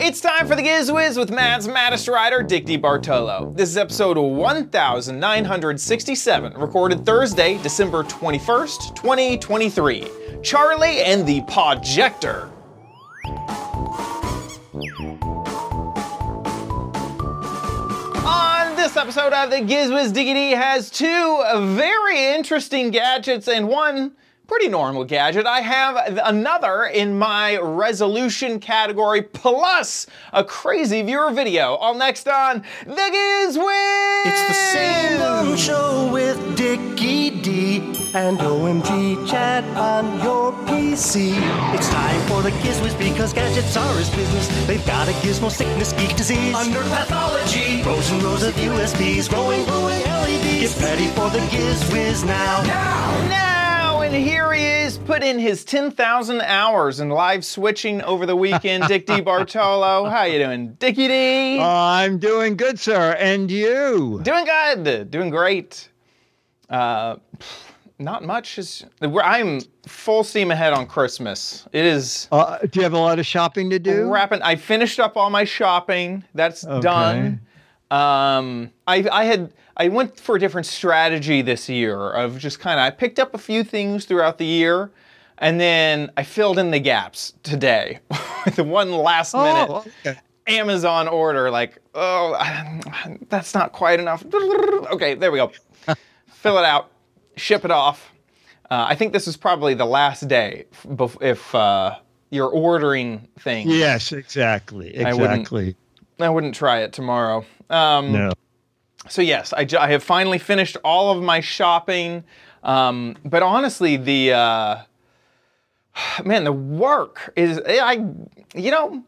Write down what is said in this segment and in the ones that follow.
It's time for the Giz Wiz with MAD's Maddest Writer, Dick Bartolo. This is episode 1967, recorded Thursday, December 21st, 2023. Charlie and the Pawjector. On this episode of the Giz Wiz Dickie D has two very interesting gadgets and one pretty normal gadget. I have another in my resolution category, plus a crazy viewer video. All next on The Giz Wiz! It's the same show with Dickie D and OMG Chad on your PC. It's time for the Gizwiz because gadgets are his business. They've got a gizmo sickness, geek disease, under pathology, rows and rows of USBs, growing, glowing LEDs. Get ready for the Gizwiz now. Now, and here he is, put in his 10,000 hours in live switching over the weekend. Dick D. Bartolo. How you doing, Dickie D? I'm doing good, sir. And you? Doing good. Doing great. Uh, not much is. I'm full steam ahead on Christmas. It is Uh, do you have a lot of shopping to do? wrapping. I finished up all my shopping. That's done. Um, I, I had I went for a different strategy this year of just kind of I picked up a few things throughout the year, and then I filled in the gaps today with the one last minute Oh, okay. Amazon order. Like, oh, that's not quite enough. Okay, there we go. Fill it out, ship it off. Uh, I think this is probably the last day f- bef- if uh, you're ordering things. Yes, exactly. I wouldn't- Exactly. I wouldn't try it tomorrow. Um, No. So yes, I, I have finally finished all of my shopping. Um, but honestly, the uh, man, the work is I, you know,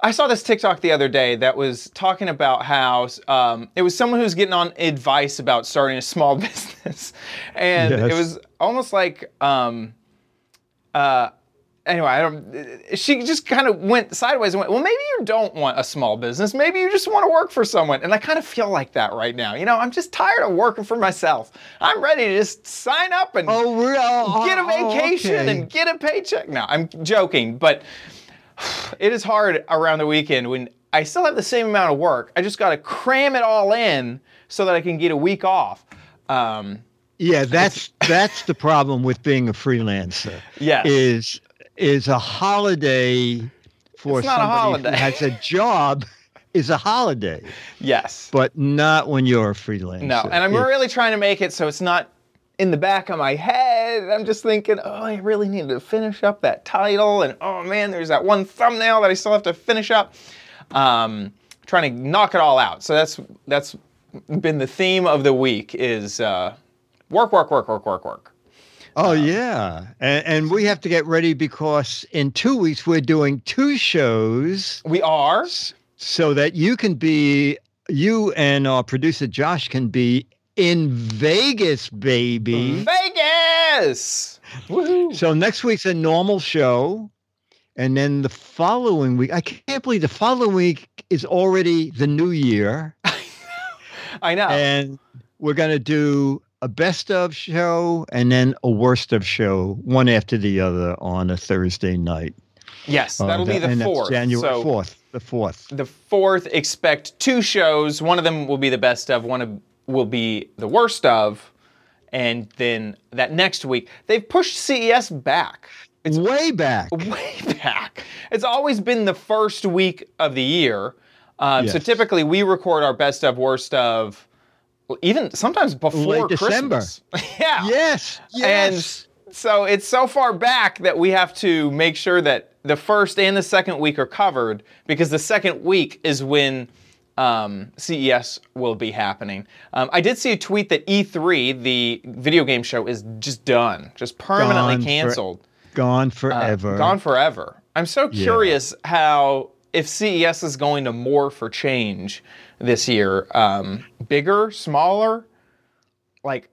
I saw this TikTok the other day that was talking about how um, it was someone who was getting on advice about starting a small business, and it was almost like. Um, uh, anyway, I don't. She just kind of went sideways and went, "Well, maybe you don't want a small business. Maybe you just want to work for someone." And I kind of feel like that right now. You know, I'm just tired of working for myself. I'm ready to just sign up and Oh, get a oh, vacation okay. and get a paycheck. No, I'm joking, but it is hard around the weekend when I still have the same amount of work. I just got to cram it all in so that I can get a week off. Um, Yeah, that's that's the problem with being a freelancer. Yes. Is is a holiday for It's somebody holiday. who has a job is a holiday, yes. but not when you're a freelancer. No, and I'm It- really trying to make it so it's not in the back of my head. I'm just thinking, oh, I really need to finish up that title, and oh man, there's that one thumbnail that I still have to finish up. Um, trying to knock it all out. So that's that's been the theme of the week is uh, work, work, work, work, work, work. Oh um, yeah, and, and we have to get ready because in two weeks we're doing two shows. We are. so that you can be you and our producer Josh can be in Vegas, baby. Vegas. Woohoo. So next week's a normal show, and then the following week, I can't believe the following week is already the new year, I know. and we're gonna do a best of show and then a worst of show, one after the other on a Thursday night. yes, Uh, that'll be the fourth. January so fourth. The fourth. the fourth expect two shows one of them will be the best of one of will be the worst of and then that next week they've pushed ces back it's Way back. way back it's always been the first week of the year um, so typically we record our best of worst of even sometimes before Late December. Christmas. yeah Yes. Yes. and so it's so far back that we have to make sure that the first and the second week are covered because the second week is when um, CES will be happening. Um, I did see a tweet that E3, the video game show, is just done, just permanently Gone for- canceled. Gone Uh, forever. Gone forever. I'm so Yeah. curious how if CES is going to morph or change this year. Um, bigger, smaller, like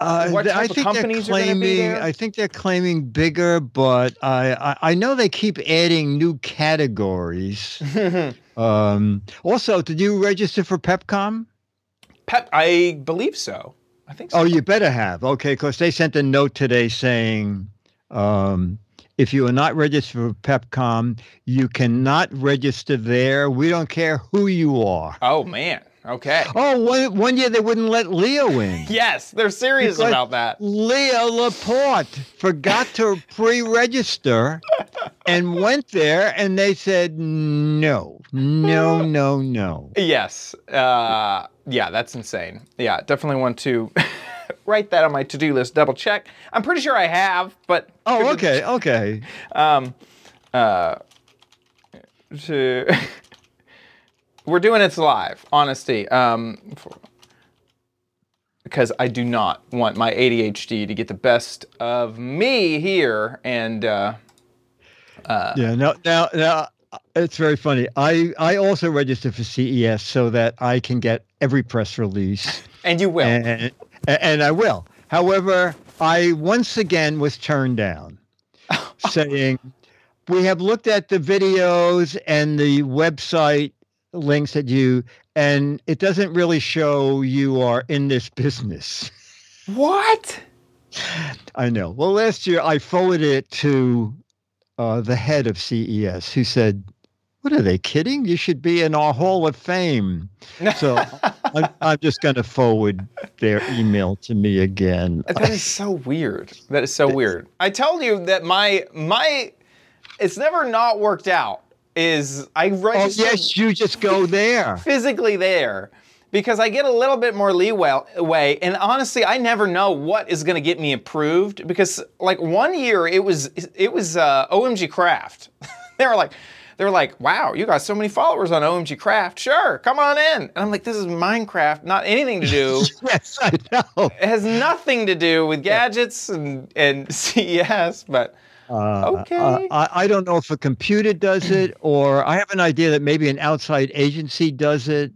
Uh, what type I of think companies are they're gonna be claiming. there? I think they're claiming bigger, but I, I I know they keep adding new categories. um, also, did you register for Pepcom? Pep, I believe so. I think so. Oh, you better have. Okay, because they sent a note today saying um, if you are not registered for PepCom, you cannot register there. We don't care who you are. Oh man. Okay. Oh, one, one year they wouldn't let Leo in. Yes, they're serious Because about that. Leo Laporte forgot to pre-register and went there, and they said no, no, no, no. Yes. Uh, yeah, that's insane. Yeah, definitely want to write that on my to-do list. Double check. I'm pretty sure I have, but Oh, okay, okay. um, uh, to we're doing it live. Honesty. Um, because I do not want my ADHD to get the best of me here, and uh, Yeah, no, now, now it's very funny. I I also registered for CES so that I can get every press release, and you will. and and I will. However, I once again was turned down, saying we have looked at the videos and the website links that you, and it doesn't really show you are in this business. what? I know. Well, last year I forwarded it to uh, the head of CES, who said, "What are they kidding? You should be in our Hall of Fame." So I'm, I'm just going to forward their email to me again. That is so weird. That is so weird. I told you that my my it's never not worked out. Is I Oh yes, you just go there. physically there because I get a little bit more leeway. And honestly, I never know what is going to get me approved because like one year it was it was uh, OMG Craft. they were like. They were like, "Wow, you got so many followers on OMG Craft. Sure, come on in." And I'm like, "This is Minecraft, not anything to do Yes, I know. it has nothing to do with gadgets and, and CES, but Uh, Okay. uh, I, I don't know if a computer does it, or I have an idea that maybe an outside agency does it.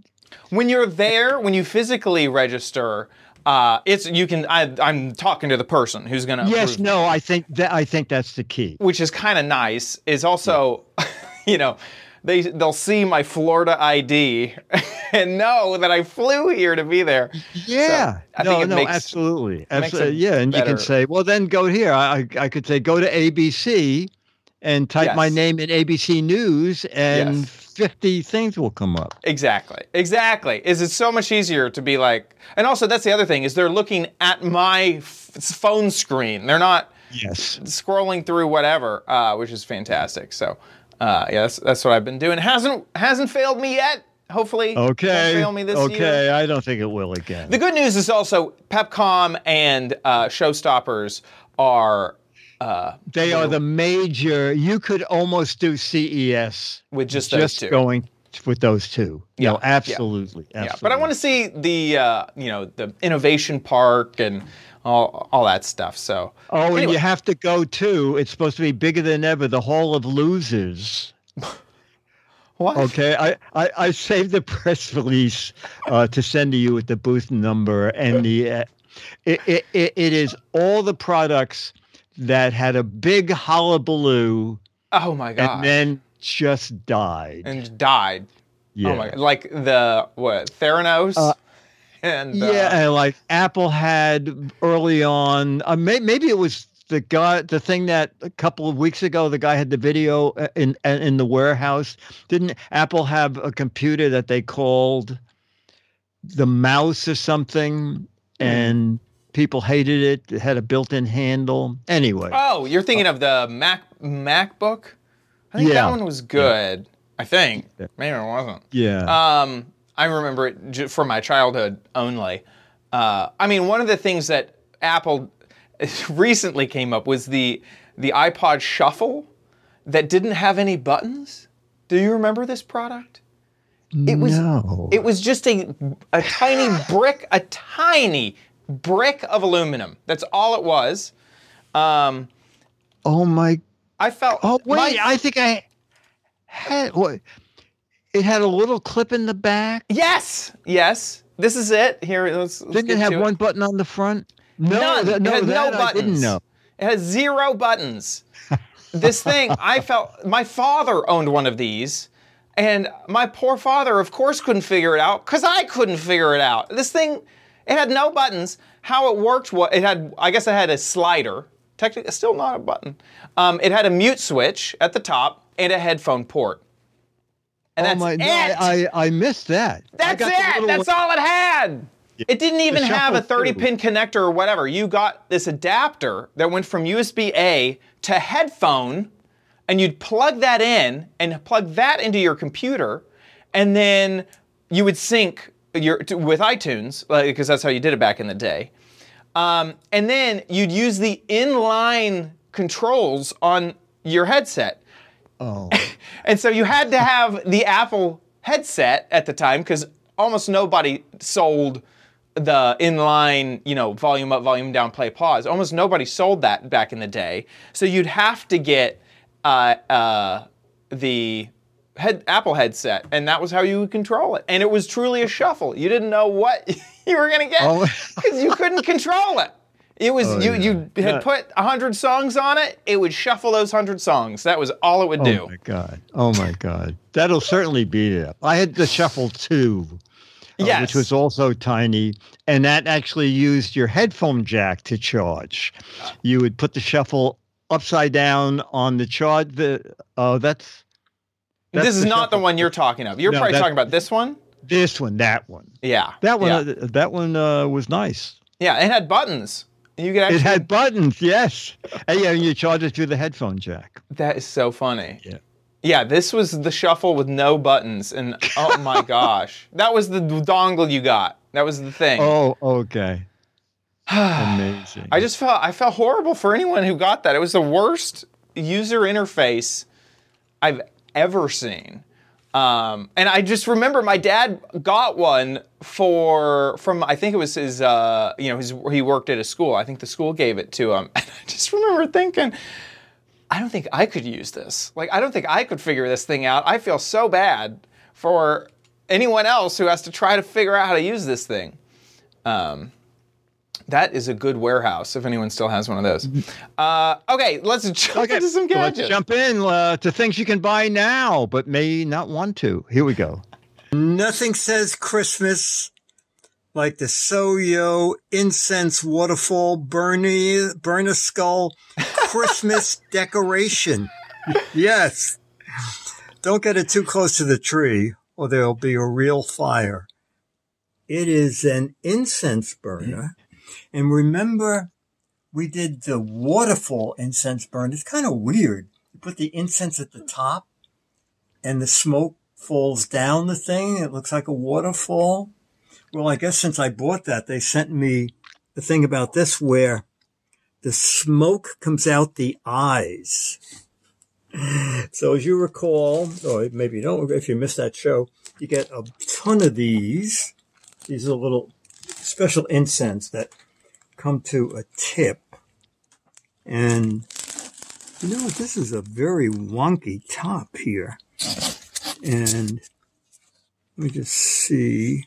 when you're there, when you physically register, uh, it's you can. I, I'm talking to the person who's going to. Yes, no, I think that I think that's the key. Which is kind of nice. Is also, you know, they they'll see my Florida ID and know that I flew here to be there. Yeah, I no, think it no, makes- absolutely, absolutely. Yeah, and you can say, well, then go here. I, I could say go to ABC and type my name in ABC News, and Yes. fifty things will come up. Exactly. Exactly. Is it so much easier to be like, and also that's the other thing is they're looking at my f- phone screen. They're not Yes. scrolling through whatever, uh, which is fantastic. So, uh, yeah, that's, that's what I've been doing. hasn't hasn't failed me yet. Hopefully, Okay. fail me this okay. year. I don't think it will again. The good news is also Pepcom and uh, Showstoppers are uh, they are the major. You could almost do CES with just those just two. going with those two. Yeah, No, yeah. absolutely. Yeah, but I want to see the uh, you know the innovation park and all all that stuff. So Oh, and you have to go too. It's supposed to be bigger than ever. The Hall of Losers. what? Okay, I, I, I saved the press release uh, to send to you with the booth number and the. Uh, it, it, it, it is all the products that had a big hullabaloo Oh my god! and then just died. and died. yeah. Oh my god! Like the what Theranos Uh, and uh, Yeah, and like Apple had early on, uh, may, maybe it was the guy, the thing that a couple of weeks ago, the guy had the video uh, in in the warehouse. Didn't Apple have a computer that they called the mouse or something, and people hated it. It had a built-in handle. Anyway, Oh, you're thinking of the Mac MacBook? I think Yeah. that one was good. I think maybe it wasn't. yeah, Um, I remember it j- from my childhood only. Uh, I mean, one of the things that Apple recently came up was the the iPod Shuffle that didn't have any buttons. Do you remember this product? It was no. it was just a a tiny brick, a tiny brick of aluminum. That's all it was. Um, oh my I felt. Oh wait, my- I think I had what? It had a little clip in the back. yes, yes. This is it. Here, let's. let's Didn't it have one button on the front? No, None. that, no, it had no I didn't know. It has zero buttons. this thing, I felt my father owned one of these, and my poor father, of course, couldn't figure it out because I couldn't figure it out. This thing, it had no buttons. How it worked was it had, I guess, it had a slider Technically, still not a button. Um, it had a mute switch at the top and a headphone port. And oh that's my! it. I, I missed that. That's it. That's one- all it had. It didn't even have a 30 pin connector or whatever. You got this adapter that went from USB A to headphone, and you'd plug that in and plug that into your computer, and then you would sync your to, with iTunes because that's how you did it back in the day. Um, and then you'd use the inline controls on your headset. Oh, And so you had to have the Apple headset at the time because almost nobody sold the inline, you know, volume up, volume down, play, pause. Almost nobody sold that back in the day. So you'd have to get uh, uh, the head, Apple headset, and that was how you would control it. And it was truly a shuffle. You didn't know what you were going to get Oh. because you couldn't control it. It was you. yeah. You had Yeah. put hundred songs on it. It would shuffle those hundred songs. That was all it would do. oh my god! Oh my god! That'll certainly beat it. up. I had the Shuffle Two, uh, Yes. which was also tiny, and that actually used your headphone jack to charge. You would put the Shuffle upside down on the charge. The oh, that's that's this is the not the one you're talking of. You're No, probably that- talking about this one. this one, that one, Yeah, that one, Yeah, uh, that one uh, was nice. yeah it had buttons. You actually. It had buttons, yes. And yeah, you charge it through the headphone jack. that is so funny. Yeah. Yeah, this was the shuffle with no buttons, and oh my gosh, that was the dongle you got. That was the thing. Oh, okay. Amazing. I just felt I felt horrible for anyone who got that. It was the worst user interface I've ever seen. Um, and I just remember my dad got one for from I think it was his uh, you know his he worked at a school. I think the school gave it to him. And I just remember thinking, I don't think I could use this. Like I don't think I could figure this thing out. I feel so bad for anyone else who has to try to figure out how to use this thing. Um, that is a good warehouse if anyone still has one of those. Uh, okay, let's jump into some gadgets. let's jump in uh, to things you can buy now, but may not want to. Here we go. Nothing says Christmas like the Soyo incense waterfall burner, burner skull Christmas decoration. Yes. Don't get it too close to the tree or there'll be a real fire. It is an incense burner. And remember, we did the waterfall incense burn. It's kind of weird. You put the incense at the top and the smoke falls down the thing. It looks like a waterfall. Well, I guess since I bought that, they sent me the thing about this where the smoke comes out the eyes. So as you recall, or maybe you don't, if you missed that show, you get a ton of these. These are little special incense that come to a tip. And you know, this is a very wonky top here. And let me just see.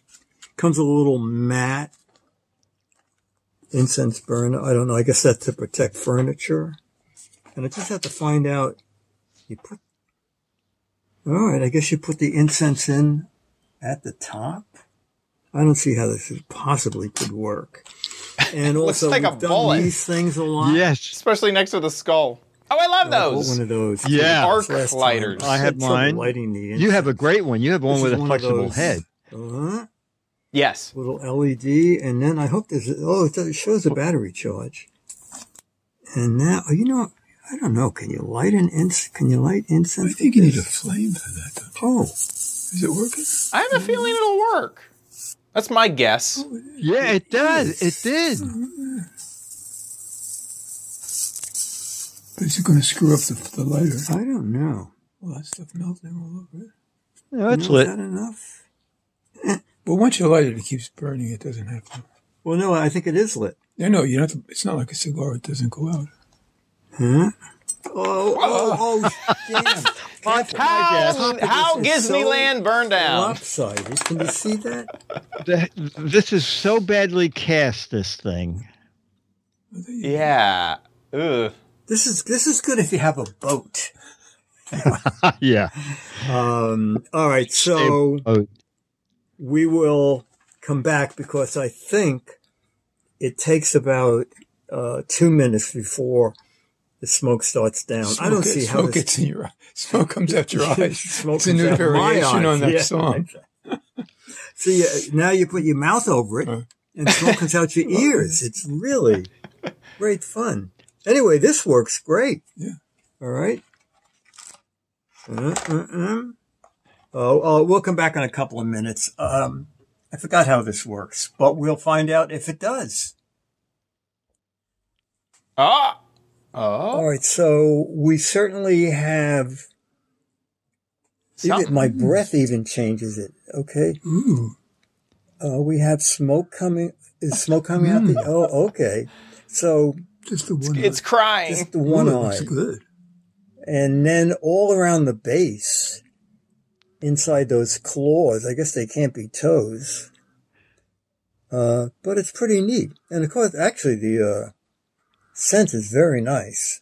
Comes a little mat incense burner. I don't know. I guess that's to protect furniture. And I just have to find out. You put. All right. I guess you put the incense in at the top. I don't see how this possibly could work. And also, like a we've done bullet. these things a lot. Yes. especially next to the skull. Oh, I love I those. one of those. Yeah. Arc last time. lighters. I had had mine. Lighting the You have a great one. You have one This with a one flexible those- head. uh Yes. little LED, and then I hope there's oh it shows a battery charge. And now you know I don't know. Can you light an ins? Can you light incense? I think you with need a flame for that. Though. Oh, Is it working? I have a feeling it'll work. That's my guess. Yeah, it does. It did. But is it going to screw up the, the lighter? I don't know. Well, that stuff melting all over it. Yeah, it's Is lit. that enough? Eh, but once you light it, it keeps burning. It doesn't have to. Well, no, I think it is lit. Yeah, no, you don't have to. It's not like a cigar. It doesn't go out. Huh? Oh, oh, oh, damn. Careful. How, This how is so Disneyland burned down. Lopsided. Can you see that? The- This is so badly cast, this thing. Yeah. Ugh. This is this is good if you have a boat. yeah. Um, all right, so we will come back because I think it takes about uh, two minutes before the smoke starts down. I don't Smoke- see how smoke this gets in your eye. Smoke comes out your eyes. Smoke it's a new out variation on that Yeah. song. See, uh, now you put your mouth over it, Uh. and smoke comes out your ears. It's really great fun. Anyway, this works great. Yeah. All right. Uh-uh-uh. Oh, oh, we'll come back in a couple of minutes. Um, I forgot how this works, but we'll find out if it does. Ah. All Oh. right. So we certainly have. Even, my breath even changes it. Okay. Ooh. Uh, we have smoke coming. Is smoke coming out the? Oh, okay. So Just the one. It's eye. crying. just the one it eye, good. and then all around the base, inside those claws. I guess they can't be toes. Uh, but it's pretty neat, and of course, actually, the uh, scent is very nice.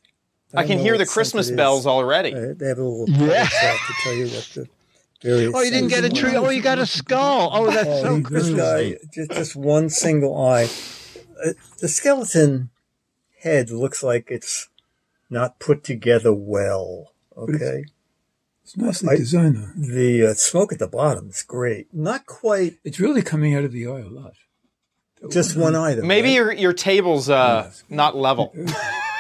I can hear the Christmas bells already. Uh, they have a little Yeah. to tell you what the various. Oh, you didn't get a tree. Oh, you got a skull. Oh, that's Oh, so this Christmassy. just, just one single eye. Uh, the skeleton head looks like it's not put together well. Okay. It's nicely I- designed though. The uh, smoke at the bottom is great. Not quite It's really coming out of the eye a lot. Just one item. Maybe right? your your table's uh not level.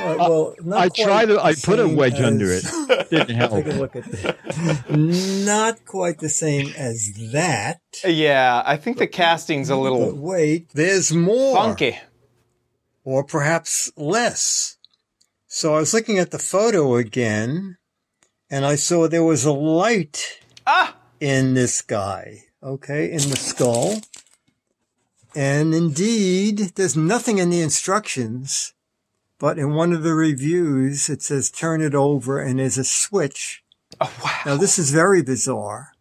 Uh, well, not I quite tried to. I put a same wedge under it. Didn't help. Take a look at that. Not quite the same as that. Yeah, I think the casting's a But little wait, there's more. funky. or perhaps less. So I was looking at the photo again, and I saw there was a light Ah, in this guy, okay, in the skull. And indeed, there's nothing in the instructions, but in one of the reviews, it says turn it over and there's a switch. oh, wow. Now, this is very bizarre.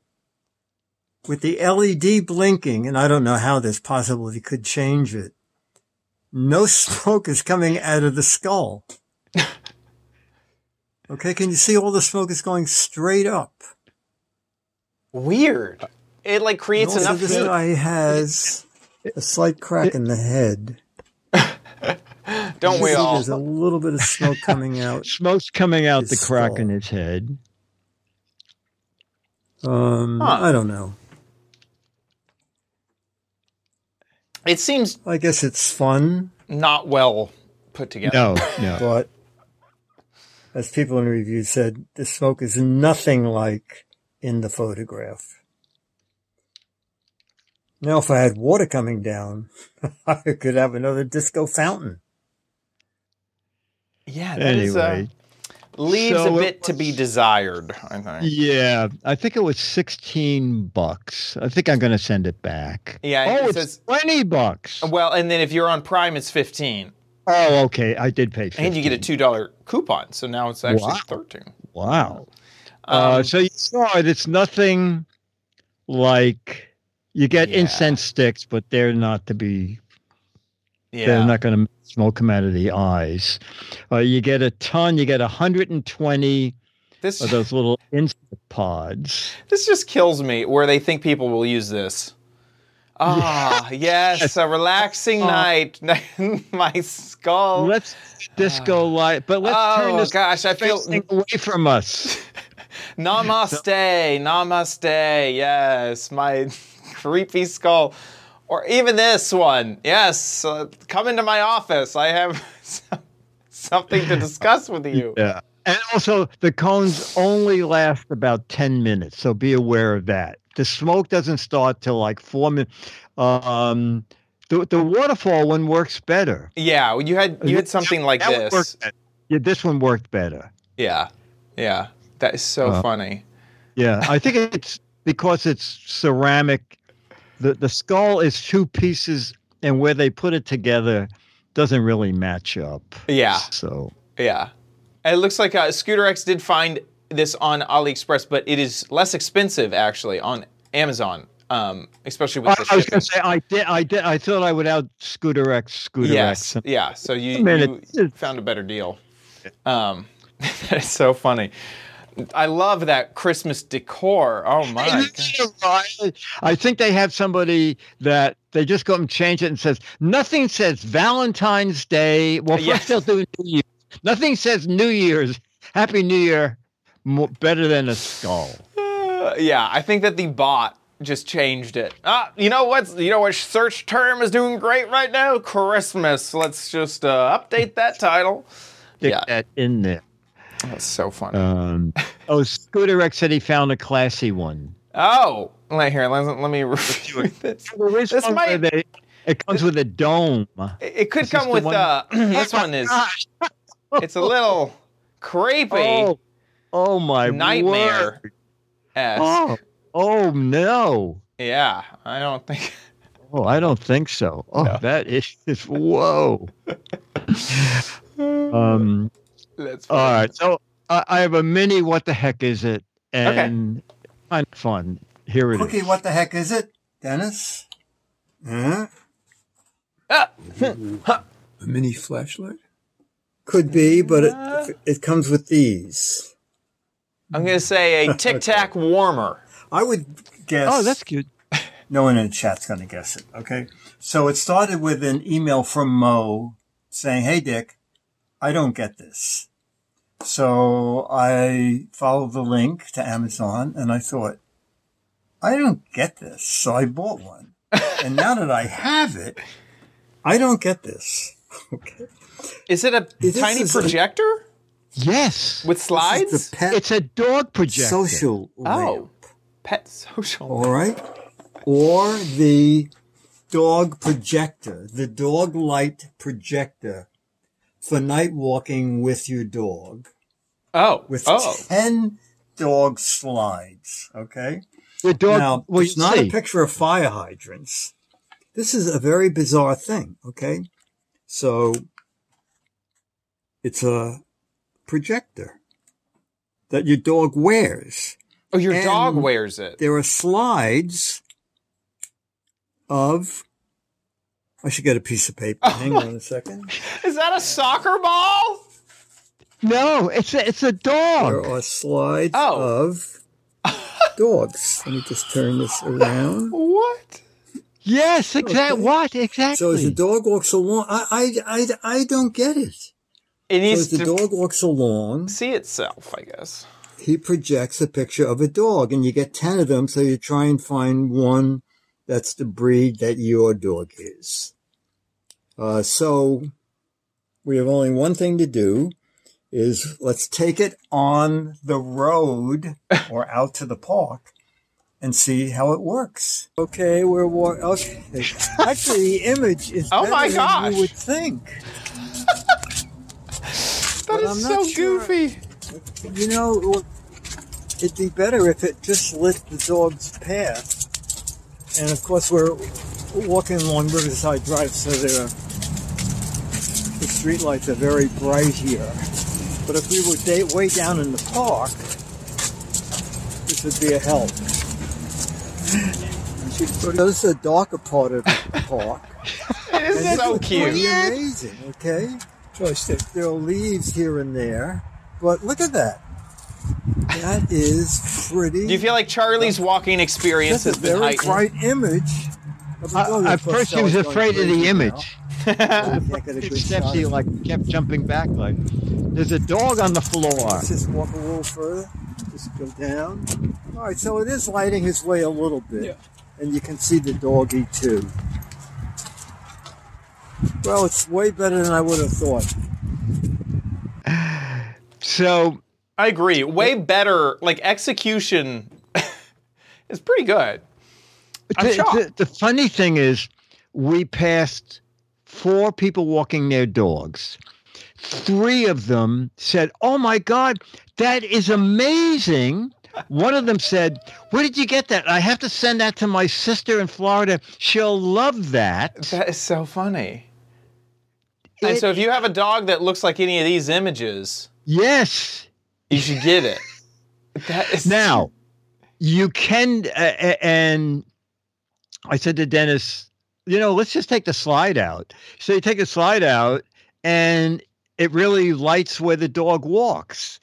With the LED blinking, and I don't know how this possibly could change it, no smoke is coming out of the skull. Okay, can you see all the smoke is going straight up? Weird. It like creates enough this heat. guy has a slight crack in the head. Don't we all? There's a little bit of smoke coming out. Smoke's coming out the crack skull. in his head. Um, Huh. I don't know. It seems I guess it's fun, not well put together. No, no. but as people in the review said, the smoke is nothing like in the photograph. Now, if I had water coming down, I could have another disco fountain. Yeah, that is Anyway, uh, leaves so a it bit to be desired. I think. yeah, I think it was sixteen bucks. I think I'm going to send it back. Yeah, oh, it it's says- twenty bucks. Well, and then if you're on Prime, it's fifteen. Oh, okay, I did pay. 15. and you get a two dollar coupon. So now it's actually Wow. thirteen. Wow. uh, Um, so you saw it. It's nothing like you get Yeah. incense sticks, but they're not to be. yeah, They're not going to smoke come out of the eyes. Uh, you get a ton. You get 120 this of those little incense pods. this just kills me. Where they think people will use this. Ah, yes, a relaxing Uh, night. My skull. Let's disco light, but let's turn oh this gosh, I feel away from us. Namaste, namaste. Yes, my creepy skull. Or even this one. Yes, uh, come into my office. I have some- something to discuss with you. Yeah. And also, the cones only last about 10 minutes, so be aware of that. The smoke doesn't start till like four minutes. Um, the, the waterfall one works better. Yeah, you had you had something like That this. Yeah, this one worked better. Yeah, yeah. That is so Well. funny. Yeah, I think it's because it's ceramic. The the skull is two pieces, and where they put it together doesn't really match up. Yeah. So Yeah. It looks like uh, Scooter X did find this on AliExpress, but it is less expensive actually on Amazon, um, especially with the I was going to say I did. I did. I thought I would out Scooter X. Scooter Yes. X. Yeah. So you, you found a better deal. Um, that is so funny. I love that Christmas decor. Oh my! God. I think they have somebody that they just go and change it and says nothing says Valentine's Day. Well, first Yes. they'll do New Year's. Nothing says New Year's. Happy New Year. More, better than a skull. Uh, yeah, I think that the bot just changed it. Ah, you know what's you know what search term is doing great right now? Christmas. Let's just uh, update that title. Stick Yeah. that in there. That's so funny. Um, oh, Scooter X said he found a classy one. oh, let here. Let, let me review this. There is This might- they- it comes with a dome. It it could this come with one- uh this one is it's a little creepy Oh, oh my nightmare. Oh, oh no. Yeah, I don't think Oh, I don't think so. Oh, No. that is just whoa. um. That's All right. So I, I have a mini. What the heck is it? Okay. And kind of fun. Here it is. Cookie, what the heck is it, Dennis? Huh? Ah, A mini flashlight? Could be, but it, it comes with these. I'm gonna say a Tic Tac warmer. I would guess. Oh, that's cute. no one in the chat's going to guess it. Okay. So it started with an email from Mo saying, Hey, Dick, I don't get this. So I followed the link to Amazon and I thought, I don't get this. So I bought one. and now that I have it, I don't get this. Okay. Is it a This tiny is a- projector Yes. with slides? pet It's a dog projector. social oh, lamp. oh, pet social. All right. Or the dog projector, the dog light projector for night walking with your dog Oh, with oh, 10 dog slides. Okay. The dog. now, well, it's you not see. a picture of fire hydrants. This is a very bizarre thing. Okay. So it's a projector that your dog wears. oh, your and- dog wears it. there are slides of. I should get a piece of paper. Hang on a second. Is that a soccer ball? No, it's a, it's a dog. There are slides Oh. of dogs. Let me just turn this around. What? Yes, exactly. Okay. What exactly? So as the dog walks along, I I I, I don't get it. It So needs as the to dog walks along, see itself, I guess. he projects a picture of a dog, and you get ten of them. So you try and find one that's the breed that your dog is. Uh, so we have only one thing to do is let's take it on the road or out to the park and see how it works. Okay, we're wa- okay. Actually, the image is Oh better my than gosh. you would think. That But is so sure. goofy. You know, it'd be better if it just lit the dog's path. And of course, we're walking along Riverside Drive, so there are, the streetlights are very bright here. But if we were da- way down in the park, this would be a help. This is a darker part of the park. It is And so pretty cute. amazing, okay? There are leaves here and there, but look at that. That is pretty. Do you feel like Charlie's walking experience that's has a been very heightened? bright image? of a I- dog. at first, he was afraid of the image. I can't get a Few good steps shot he like kept jumping back. Like there's a dog on the floor. Let's just walk a little further. Just go down. All right, so it is lighting his way a little bit, Yeah. and you can see the doggy too. Well, it's way better than I would have thought. So I agree. Way better. Like execution is pretty good. I'm the, shocked. the, the funny thing is, we passed four people walking their dogs. Three of them said, "Oh my God, that is amazing." One of them said, "Where did you get that? I have to send that to my sister in Florida. She'll love that." That is so funny. And so if you have a dog that looks like any of these images, Yes. You should get it. That is Now, you can, uh, uh, and I said to Dennis, you know, let's just take the slide out. So you take the slide out, and it really lights where the dog walks.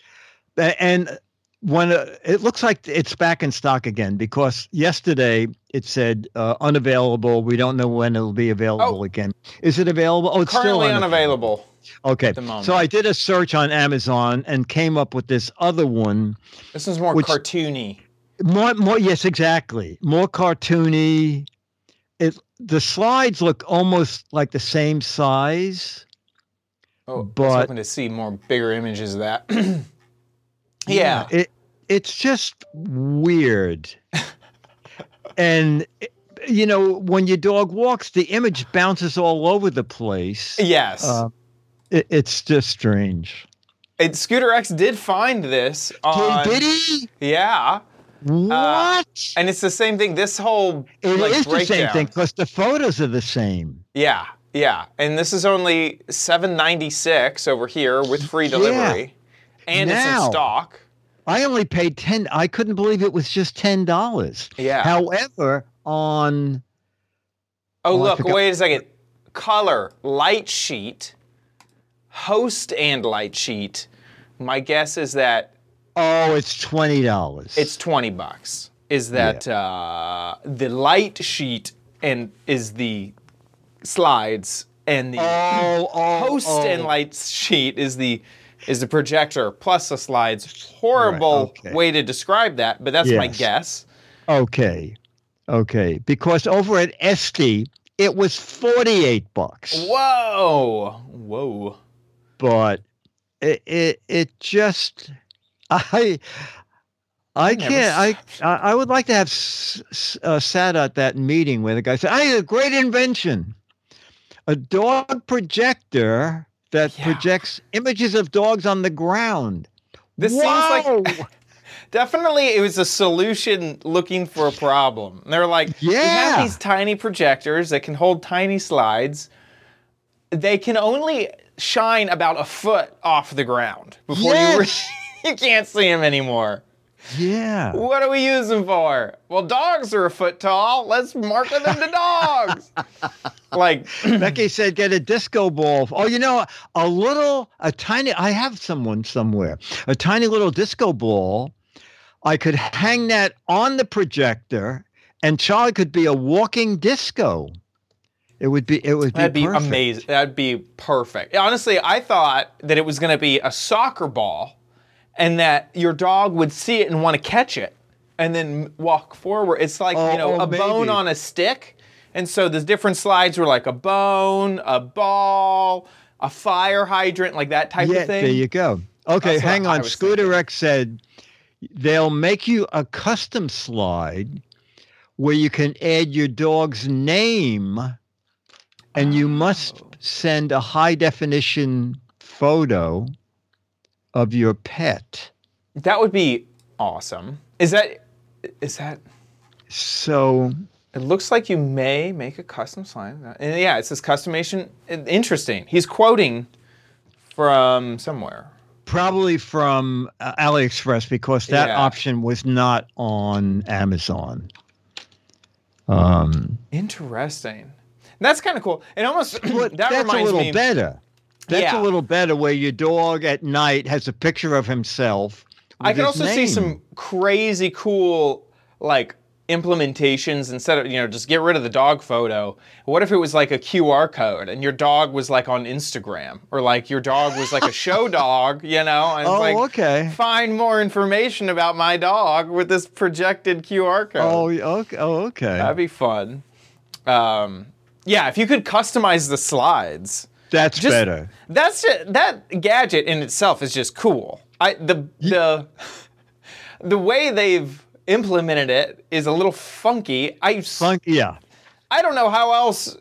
And when uh, it looks like it's back in stock again because yesterday it said uh, unavailable. We don't know when it'll be available Oh. again. Is it available? Oh, it's still Currently unavailable. unavailable. Okay, the moment. so I did a search on Amazon and came up with this other one. This is more Which- cartoony. More, more, yes, exactly. More cartoony. It the slides look almost like the same size. Oh, I was hoping to see more bigger images of that. yeah. it it's just weird. and you know, when your dog walks, the image bounces all over the place. Yes. Uh, it, it's just strange. and Scooter X did find this on. did he? Yeah. What? And it's the same thing. This whole It is like, the same thing because the photos are the same. Yeah, yeah. And this is only seven ninety six over here with free delivery, and it's in stock. I only paid ten. I couldn't believe it was just ten dollars. Yeah. However, on oh, Oh, look, wait a second. Color, light sheet, host and light sheet. My guess is that oh, it's twenty dollars. it's 20 bucks. Is that uh, the light sheet and is the slides and the oh, oh, host oh. and light sheet is the is the projector plus the slides. Horrible okay. way to describe that, but that's my guess. Okay. Okay. Because over at Etsy, it was 48 bucks. Whoa, whoa. But it, it, it just, I, I can't, I, I would like to have uh, sat at that meeting where the guy said, I had a great invention. A dog projector that Yeah. projects images of dogs on the ground. This seems like definitely it was a solution looking for a problem. They're like, yeah. we Yeah. have these tiny projectors that can hold tiny slides. They can only shine about a foot off the ground before you re- you can't see them anymore. Yeah. What do we use them for? Well, dogs are a foot tall. Let's market them to dogs. like, Becky said, get a disco ball. Oh, you know, a little, a tiny, I have someone somewhere, a tiny little disco ball. I could hang that on the projector and Charlie could be a walking disco. It would be, it would be, that'd be perfect. amazing. That'd be perfect. Honestly, I thought that it was going to be a soccer ball and that your dog would see it and want to catch it and then walk forward. It's like, Oh, you know, oh, a bone on a stick. And so the different slides were like a bone, a ball, a fire hydrant, like that type Yeah, of thing. there you go. Okay, That's hang on. Scooter thinking. Said they'll make you a custom slide where you can add your dog's name and you must Oh. send a high definition photo of your pet. That would be awesome. Is that is that So it looks like you may make a custom slide. And yeah, it says customation. Interesting. He's quoting from somewhere. probably from uh, AliExpress because that Yeah. option was not on Amazon. Um, Interesting. That's kind of cool. It almost that that's a little me. better. That's Yeah. a little better where your dog at night has a picture of himself. I can also see some crazy cool like implementations instead of you know just get rid of the dog photo. What if it was like a QR code and your dog was like on Instagram or like your dog was like a show dog, you know? And Oh, like, okay. Find more information about my dog with this projected QR code. Oh, okay. Oh, okay. That'd be fun. Um, yeah, if you could customize the slides. That's just- better. That's ju- that gadget in itself is just cool. I the the the way they've implemented it is a little funky. I s- Funk, yeah. I don't know how else.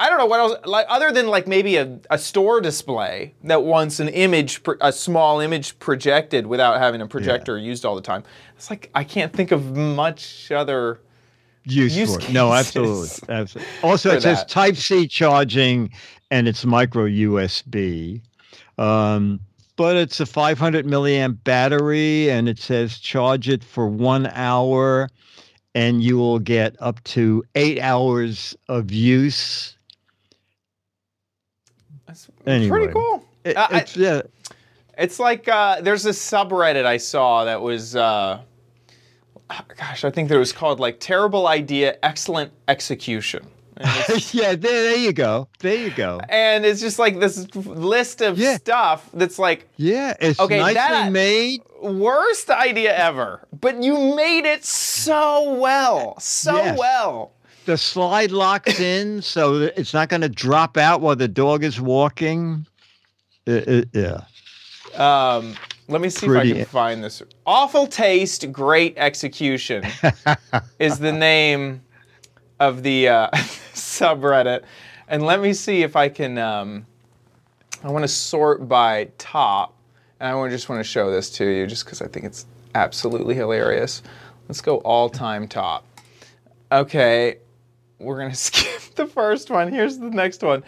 I don't know what else like other than like maybe a, a store display that wants an image a small image projected without having a projector used all the time. It's like I can't think of much other. Use, Use for it. No, absolutely. absolutely. Also, for it says. Type C charging and it's micro USB. Um, but it's a 500 milliamp battery and it says charge it for one hour and you will get up to eight hours of use. That's Anyway. pretty cool. It- Uh, I- it's, yeah, It's like uh, there's a subreddit I saw that was, uh, gosh, I think that was called like terrible idea, excellent execution. Yeah, there, there you go. There you go. and it's just like this list of Yeah. stuff that's like Yeah, it's Okay, nicely that- made. worst idea ever, but you made it so well, so Yes. well. The slide locks in, so it's not going to drop out while the dog is walking. Uh, uh, yeah. Um, let me see if I can find this. Awful taste, great execution is the name of the uh, subreddit, and let me see if I can. Um, I want to sort by top, and I just want to show this to you, just because I think it's absolutely hilarious. Let's go all-time top. Okay, we're gonna skip the first one. Here's the next one.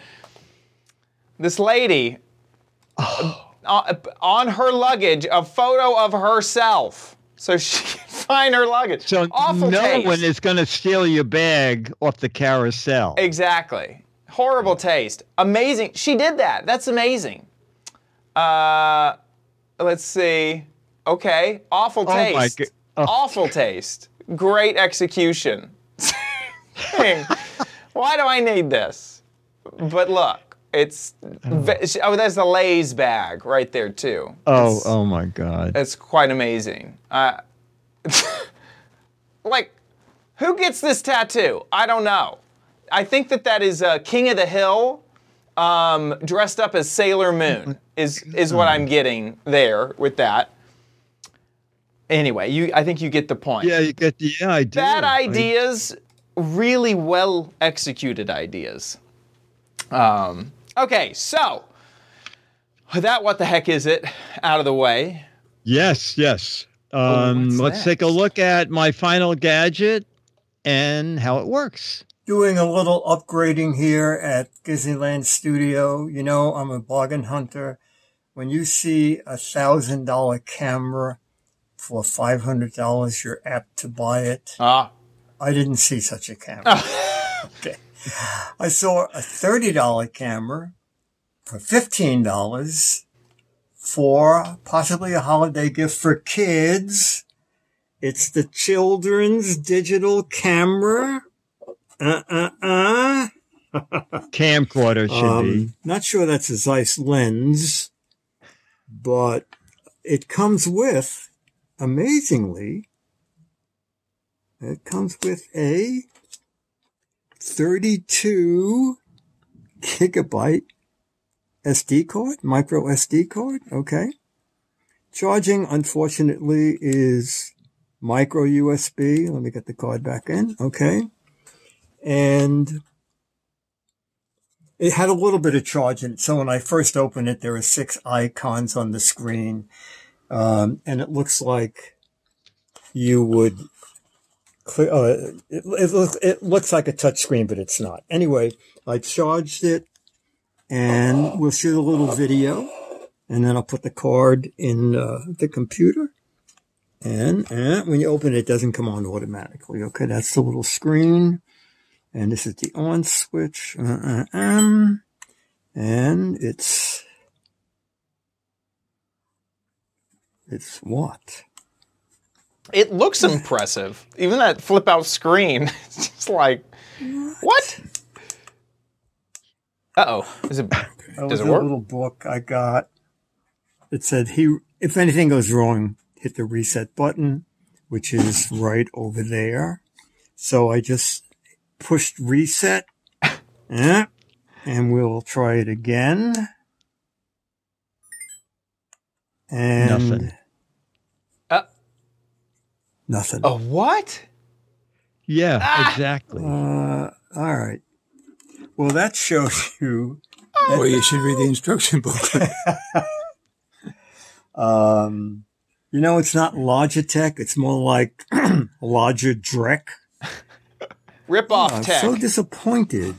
This lady uh, on her luggage a photo of herself so she can find her luggage. So Awful no taste. one is going to steal your bag off the carousel. Exactly. Horrible taste. Amazing. She did that. That's amazing. Uh, let's see. Okay. Awful Oh taste. go- oh. Awful taste. Great execution. Why do I need this? But look, it's ve- oh, there's the Lay's bag right there too. Oh, It's- oh my God. It's quite amazing. Uh, like, who gets this tattoo? I don't know. I think that that is uh, King of the Hill um, dressed up as Sailor Moon is is what I'm getting there with that. Anyway, you I think you get the point. Yeah, you get the yeah, I do. Bad I- ideas, really well executed ideas. Um, okay, so with that, what the heck is it out of the way? yes, yes. Um, what's let's take a look at my final gadget and how it works. Doing a little upgrading here at Disneyland Studio. You know, I'm a bargain hunter. When you see a thousand dollar camera for five hundred dollars, you're apt to buy it. Ah, I didn't see such a camera. okay. I saw a $30 camera for $15 for possibly a holiday gift for kids. It's the children's digital camera. Uh, uh, uh. Camcorder should be. Um, not sure that's a Zeiss lens, but it comes with, amazingly, it comes with a 32 gigabyte SD card, micro SD card. Okay. Charging, unfortunately, is micro USB. Let me get the card back in. Okay. And it had a little bit of charge in it. So when I first opened it, there were six icons on the screen. Um, and it looks like you would, clear, uh, it, it, looks, it looks like a touch screen, but it's not. Anyway, I charged it and we'll shoot a little video and then I'll put the card in uh, the computer. And, and when you open it, it doesn't come on automatically. Okay, that's the little screen. And this is the on switch. Uh, uh, and it's, it's what? It looks impressive. Even that flip out screen, it's just like, what? Uh oh. Is it? That Does was it a little book I got. It said he, if anything goes wrong, hit the reset button, which is right over there. So I just pushed reset. Eh, and we'll try it again. And Nothing. Nothing. a what? Yeah, Ah! exactly. Uh, all right. Well, that shows you. Well, you should read the instruction booklet. Um, you know, it's not Logitech. It's more like Logidrek. Rip off I'm so disappointed.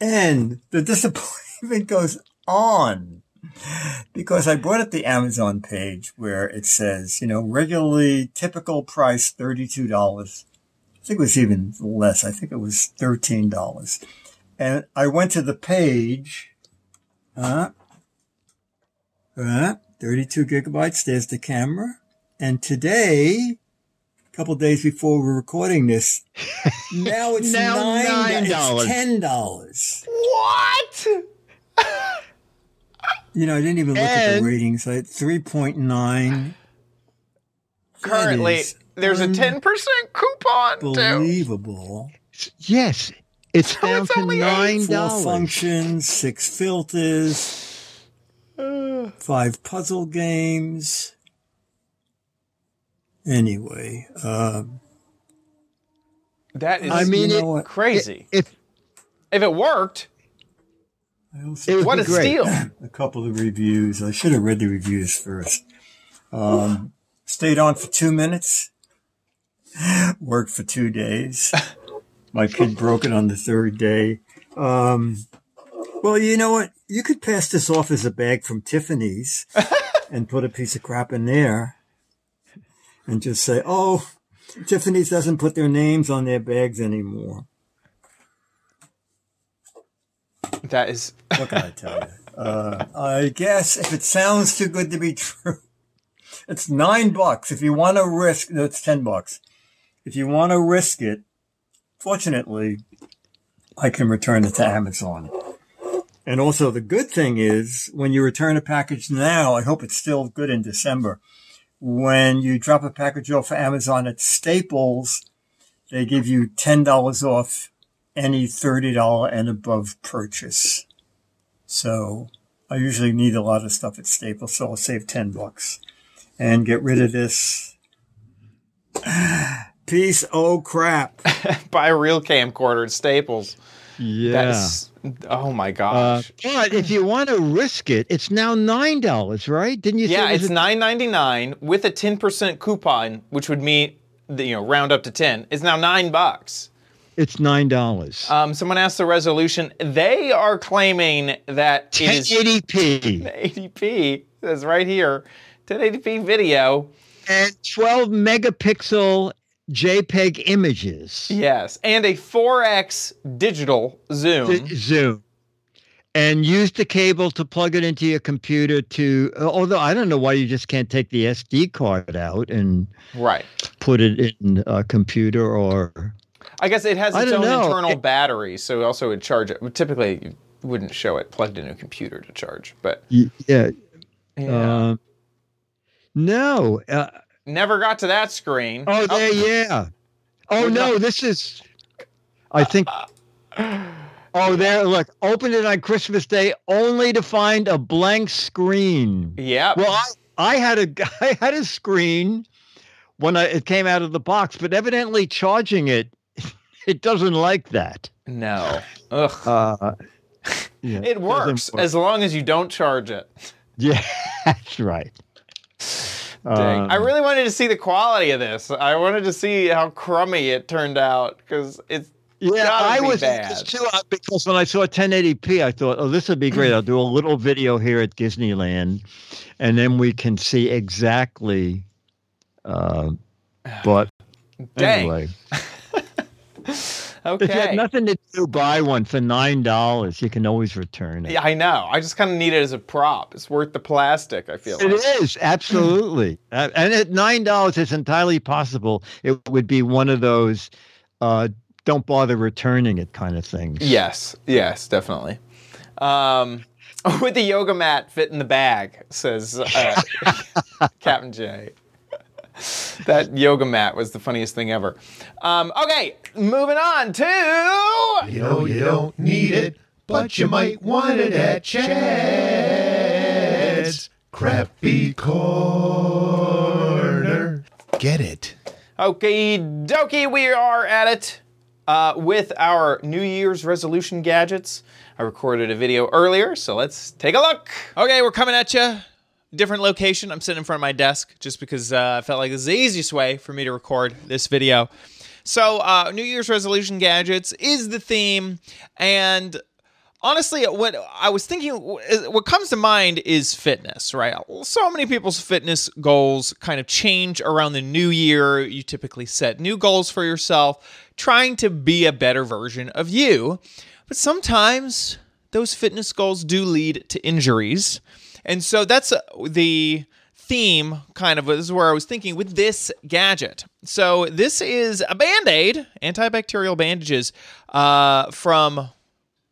And the disappointment goes on because I brought up the Amazon page where it says, you know, regularly typical price $32. I think it was even less. I think it was $13. And I went to the page, uh, uh, 32 gigabytes. There's the camera. And today, a couple days before we're recording this, now it's Now nine, $9. It's ten dollars. What? You know, I didn't even look at the ratings. I 3.9. Currently, is there's a 10% coupon too. Unbelievable. Yes, it's So down it's to only eight. nine Four functions, six filters, five puzzle games. Anyway, um, That is I mean, you know what? crazy. If if it worked, I also what a great. steal. a couple of reviews. I should have read the reviews first. Um, stayed on for two minutes. Worked for two days. My kid broke it on the third day. Um, well, you know what? You could pass this off as a bag from Tiffany's and put a piece of crap in there and just say, oh, Tiffany's doesn't put their names on their bags anymore. That is What can I tell you? Uh, I guess if it sounds too good to be true, it's nine bucks. If you want to risk, no, it's ten bucks. If you want to risk it, fortunately, I can return it to Amazon. And also, the good thing is when you return a package now, I hope it's still good in December. When you drop a package off for Amazon at Staples, they give you $10 off any $30 and above purchase. So I usually need a lot of stuff at Staples, so I'll save 10 bucks and get rid of this piece oh crap. buy a real camcorder at Staples. yeah. That's oh my Uh, gosh. but if you want to risk it, it's now nine dollars, right? Didn't you say yeah, it was it's a- nine ninety nine with a ten percent coupon, which would mean you know round up to ten. It's now nine bucks. It's nine dollars. Um, someone asked the resolution. They are claiming that it is 1080p 1080p. Says right here, 1080p video. and 12 megapixel JPEG images. Yes, and a 4x digital zoom. Z- Zoom. And use the cable to plug it into your computer to, although I don't know why you just can't take the SD card out and right. put it in a computer or. I guess it has its own know. internal It- battery, so also would charge it. Typically, you wouldn't show it plugged into a computer to charge, but Yeah. yeah. Um, no. Uh, never got to that screen. oh, there, yeah. Oh, no, this is. I think. Oh, there, look, open it on Christmas Day only to find a blank screen. Yeah. Well, I, I had a I had a screen when I, it came out of the box, but evidently charging it, it doesn't like that. no. Ugh. Uh, yeah, it works work. as long as you don't charge it. yeah, that's right. Dang. I Um, really wanted to see the quality of this. I wanted to see how crummy it turned out because it's Yeah, I was bad. too uh, because when I saw 1080p, I thought, oh, this would be great. I'll do a little video here at Disneyland, and then we can see exactly. Uh, but dang. anyway, if you Okay. had nothing to do, buy one for nine dollars. You can always return it. Yeah, I know. I just kind of need it as a prop. It's worth the plastic. I feel It like. is absolutely, Uh, and at nine dollars, it's entirely possible it would be one of those uh, "don't bother returning it" kind of things. Yes, yes, definitely. Um, would the yoga mat fit in the bag? Says uh, Captain J. that yoga mat was the funniest thing ever. Um, okay, moving on to. You know you don't need it, but you might want it at Chad's Crappy Corner. Get it. Okay, dokie, we are at it uh, with our New Year's resolution gadgets. I recorded a video earlier, so let's take a look. Okay, we're coming at you. Different location. I'm sitting in front of my desk just because uh, I felt like this is the easiest way for me to record this video. So, uh, New Year's resolution gadgets is the theme, and honestly what i was thinking what comes to mind is fitness right? So many people's fitness goals kind of change around the new year. You typically set new goals for yourself trying to be a better version of you. But sometimes those fitness goals do lead to injuries And so that's uh, the theme kind of this is where I was thinking with this gadget. So this is a band-aid, antibacterial bandages uh, from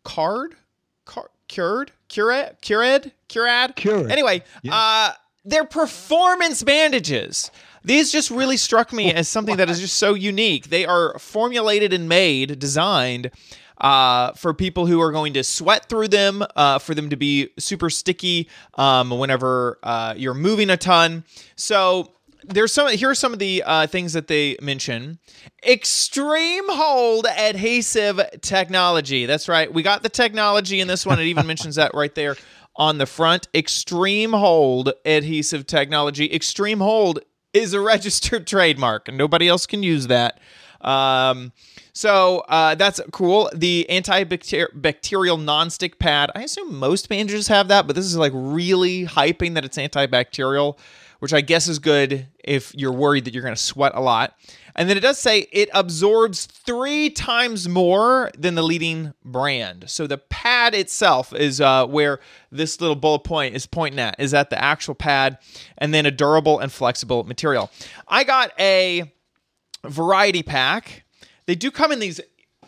Card, Card Cured, Cured, Cured, Curad. Cured. Anyway, uh, they're performance bandages. These just really struck me as something that is just so unique. They are formulated and made, designed uh, for people who are going to sweat through them, uh, for them to be super sticky um, whenever uh, you're moving a ton. So there's some. Here are some of the uh, things that they mention: extreme hold adhesive technology. That's right. We got the technology in this one. It even mentions that right there on the front. Extreme hold adhesive technology. Extreme hold is a registered trademark, and nobody else can use that. Um, so uh, that's cool. The antibacterial nonstick pad. I assume most bandages have that, but this is like really hyping that it's antibacterial, which I guess is good if you're worried that you're going to sweat a lot. And then it does say it absorbs three times more than the leading brand. So the pad itself is uh, where this little bullet point is pointing at, is at the actual pad, and then a durable and flexible material. I got a variety pack. They do come in these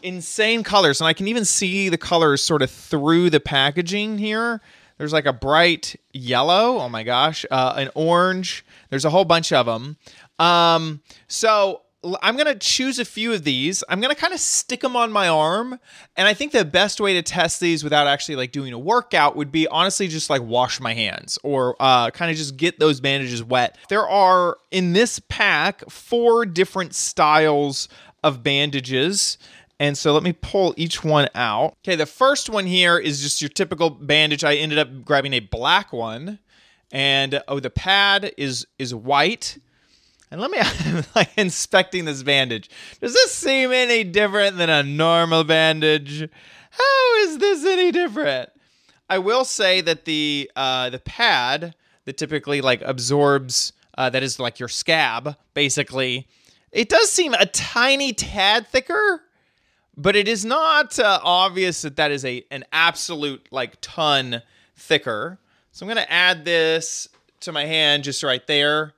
insane colors, and I can even see the colors sort of through the packaging here. There's like a bright yellow. Oh my gosh, uh, an orange. There's a whole bunch of them. Um, so I'm gonna choose a few of these. I'm gonna kind of stick them on my arm, and I think the best way to test these without actually like doing a workout would be honestly just like wash my hands or uh, kind of just get those bandages wet. There are in this pack four different styles of bandages. And so let me pull each one out. Okay, the first one here is just your typical bandage. I ended up grabbing a black one. And oh, the pad is is white. And let me like inspecting this bandage. Does this seem any different than a normal bandage? How is this any different? I will say that the uh, the pad that typically like absorbs uh, that is like your scab basically. It does seem a tiny tad thicker, but it is not uh, obvious that that is a an absolute like ton thicker. So I'm gonna add this to my hand just right there.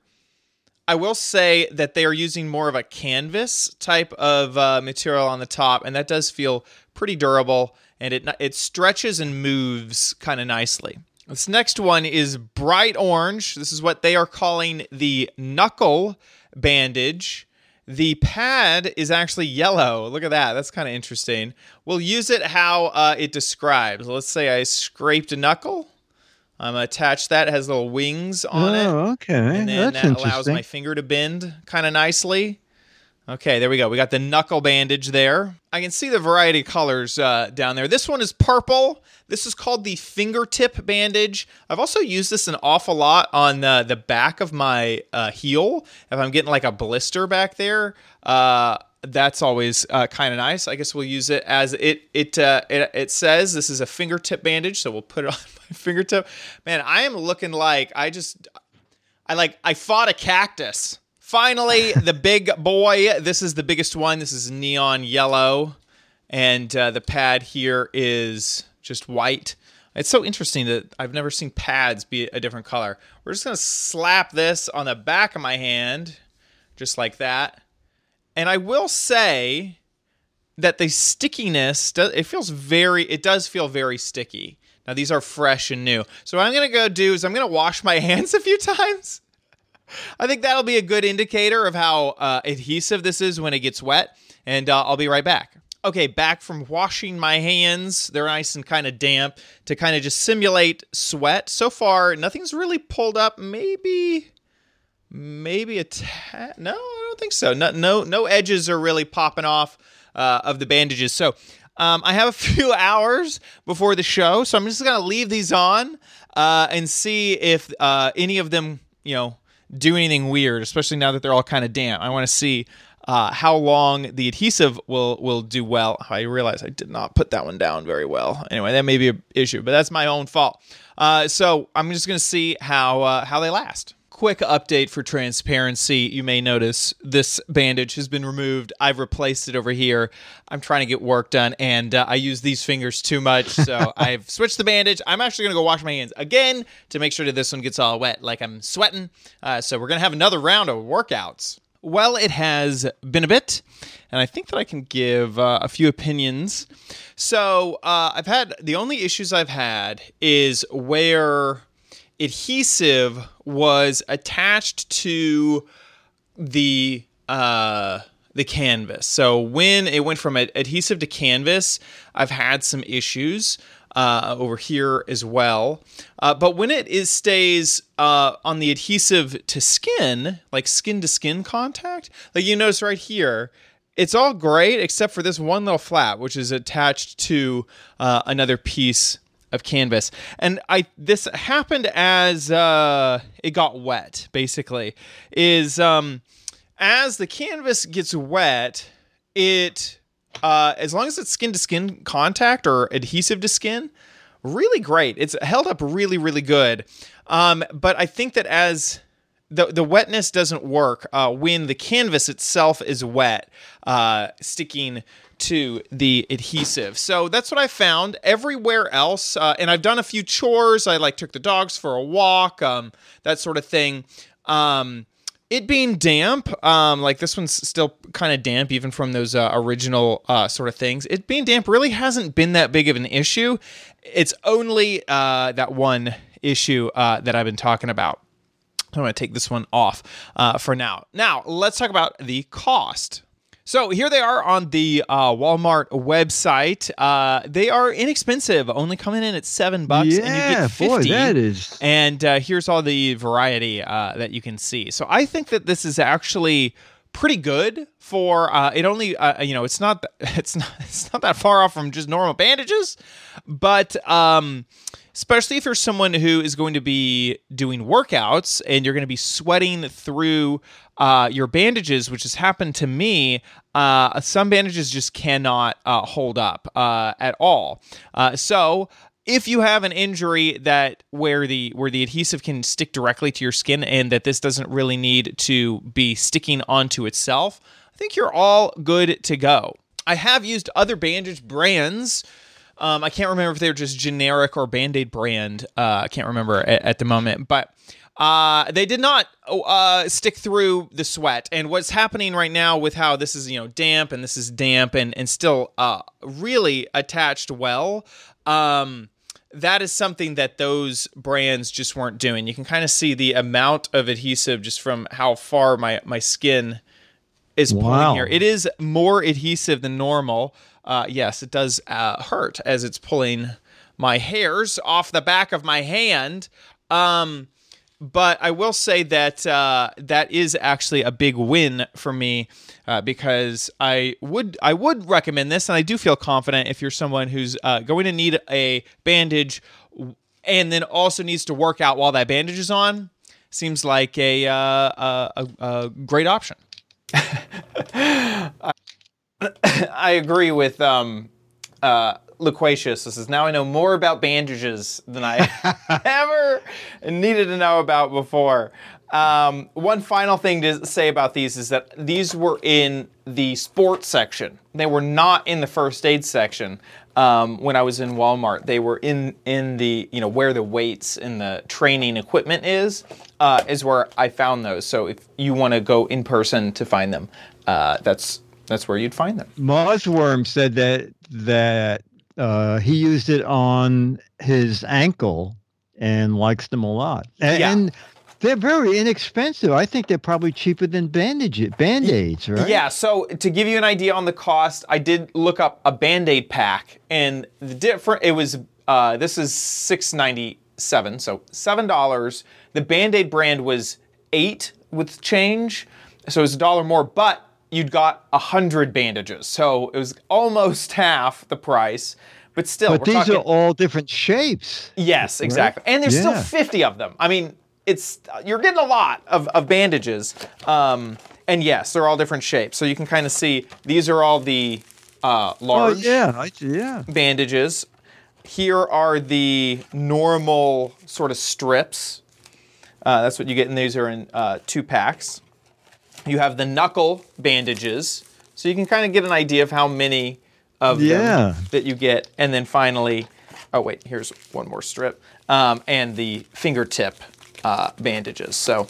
I will say that they are using more of a canvas type of uh, material on the top, and that does feel pretty durable, and it it stretches and moves kind of nicely. This next one is bright orange. This is what they are calling the knuckle bandage. The pad is actually yellow. Look at that. That's kind of interesting. We'll use it how uh, it describes. Let's say I scraped a knuckle. I'm gonna attach that. It has little wings on it. Oh, okay. And then That's that allows my finger to bend kind of nicely. Okay, there we go. We got the knuckle bandage there. I can see the variety of colors uh, down there. This one is purple. This is called the fingertip bandage. I've also used this an awful lot on uh, the back of my uh, heel. If I'm getting like a blister back there, uh, that's always uh, kind of nice. I guess we'll use it as it it, uh, it it says. This is a fingertip bandage, so we'll put it on my fingertip. Man, I am looking like I just I like I fought a cactus. Finally, the big boy. This is the biggest one. This is neon yellow, and uh, the pad here is just white. It's so interesting that I've never seen pads be a different color. We're just gonna slap this on the back of my hand, just like that. And I will say that the stickiness it feels very it does feel very sticky. Now these are fresh and new. So what I'm gonna go do is I'm gonna wash my hands a few times. I think that'll be a good indicator of how uh, adhesive this is when it gets wet, and uh, I'll be right back. Okay, back from washing my hands. They're nice and kind of damp to kind of just simulate sweat. So far, nothing's really pulled up. Maybe, maybe a tad. No, I don't think so. No, no, no edges are really popping off uh, of the bandages. So um, I have a few hours before the show, so I'm just gonna leave these on uh, and see if uh, any of them, you know, do anything weird. Especially now that they're all kind of damp. I want to see uh, how long the adhesive will will do well. I realize I did not put that one down very well. Anyway, that may be an issue, but that's my own fault. Uh, so I'm just gonna see how uh, how they last. Quick update for transparency. You may notice this bandage has been removed. I've replaced it over here. I'm trying to get work done, and uh, I use these fingers too much, so I've switched the bandage. I'm actually going to go wash my hands again to make sure that this one gets all wet, like I'm sweating. Uh, so we're going to have another round of workouts. Well, it has been a bit, and I think that I can give uh, a few opinions. So uh, I've had the only issues I've had is where adhesive was attached to the uh, the canvas. So when it went from ad- adhesive to canvas, I've had some issues uh, over here as well. Uh, but when it is stays uh, on the adhesive to skin, like skin to skin contact, like you notice right here, it's all great except for this one little flap, which is attached to uh, another piece of canvas. And I this happened as uh, it got wet. Basically, is um, as the canvas gets wet, it uh, as long as it's skin to skin contact or adhesive to skin, really great. It's held up really really good. Um, but I think that as the the wetness doesn't work uh, when the canvas itself is wet, uh, sticking to the adhesive. So that's what I found everywhere else. Uh, and I've done a few chores. I like took the dogs for a walk, um, that sort of thing. Um, it being damp, um, like this one's still kind of damp, even from those uh, original uh, sort of things. It being damp really hasn't been that big of an issue. It's only uh, that one issue uh, that I've been talking about. I'm going to take this one off uh, for now. Now, let's talk about the cost. So here they are on the uh, Walmart website. Uh, they are inexpensive, only coming in at seven bucks, and you get fifty. boy, that is. And uh, here's all the variety uh, that you can see. So I think that this is actually pretty good for uh, it. Only uh, you know, it's not it's not it's not that far off from just normal bandages, but um, especially if you're someone who is going to be doing workouts and you're going to be sweating through uh, your bandages, which has happened to me. Uh, some bandages just cannot uh, hold up uh, at all. Uh, so if you have an injury that where the where the adhesive can stick directly to your skin and that this doesn't really need to be sticking onto itself, I think you're all good to go. I have used other bandage brands. Um, I can't remember if they're just generic or Band Aid brand. Uh, I can't remember at, at the moment, but uh, they did not uh, stick through the sweat. And what's happening right now with how this is, you know, damp and this is damp and and still uh, really attached well. Um, that is something that those brands just weren't doing. You can kind of see the amount of adhesive just from how far my my skin is pulling Wow. here. It is more adhesive than normal. Uh, yes, it does uh, hurt as it's pulling my hairs off the back of my hand. Um, but I will say that uh, that is actually a big win for me uh, because I would I would recommend this, and I do feel confident if you're someone who's uh, going to need a bandage and then also needs to work out while that bandage is on. Seems like a uh, a, a, a great option. agree with um, uh, Loquacious. This is now I know more about bandages than I ever needed to know about before. Um, one final thing to say about these is that these were in the sports section. They were not in the first aid section um, when I was in Walmart. They were in in the you know where the weights and the training equipment is uh, is where I found those. So if you want to go in person to find them, uh, that's that's where you'd find them. Mosworm said that that uh, he used it on his ankle and likes them a lot. And, Yeah. and they're very inexpensive. I think they're probably cheaper than bandage band aids, right? Yeah, so to give you an idea on the cost, I did look up a Band-Aid pack and the different it was uh, this is six ninety seven, so seven dollars. The Band-Aid brand was eight with change, so it was a dollar more, but you'd got a hundred bandages. So it was almost half the price. But still, But we're these talking, are all different shapes. Yes, exactly. And there's still 50 of them. I mean, it's you're getting a lot of, of bandages. Um, and yes, they're all different shapes. So you can kind of see these are all the uh, Oh large yeah, I, yeah. bandages. Here are the normal sort of strips. Uh, that's what you get, and these are in uh, two packs. You have the knuckle bandages, so you can kind of get an idea of how many of Yeah. them that you get, and then finally, oh wait, here's one more strip, um, and the fingertip uh, bandages. So,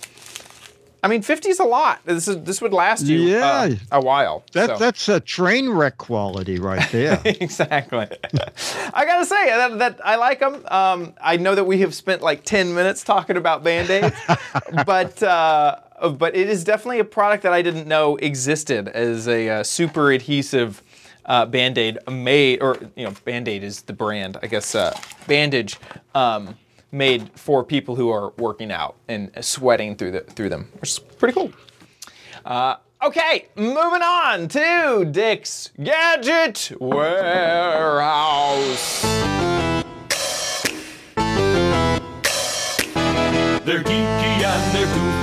I mean, 50 is a lot. This is this would last you uh, a while. That so. that's a train wreck quality right there. exactly. I gotta say that, that I like them. Um, I know that we have spent like ten minutes talking about band-aids, but uh, but it is definitely a product that I didn't know existed as a uh, super adhesive uh, band-aid made, or you know, band-aid is the brand, I guess. Uh, bandage. Um, Made for people who are working out and sweating through the through them, which is pretty cool. Uh, okay, moving on to Dick's Gadget Warehouse. They're geeky and they're goofy.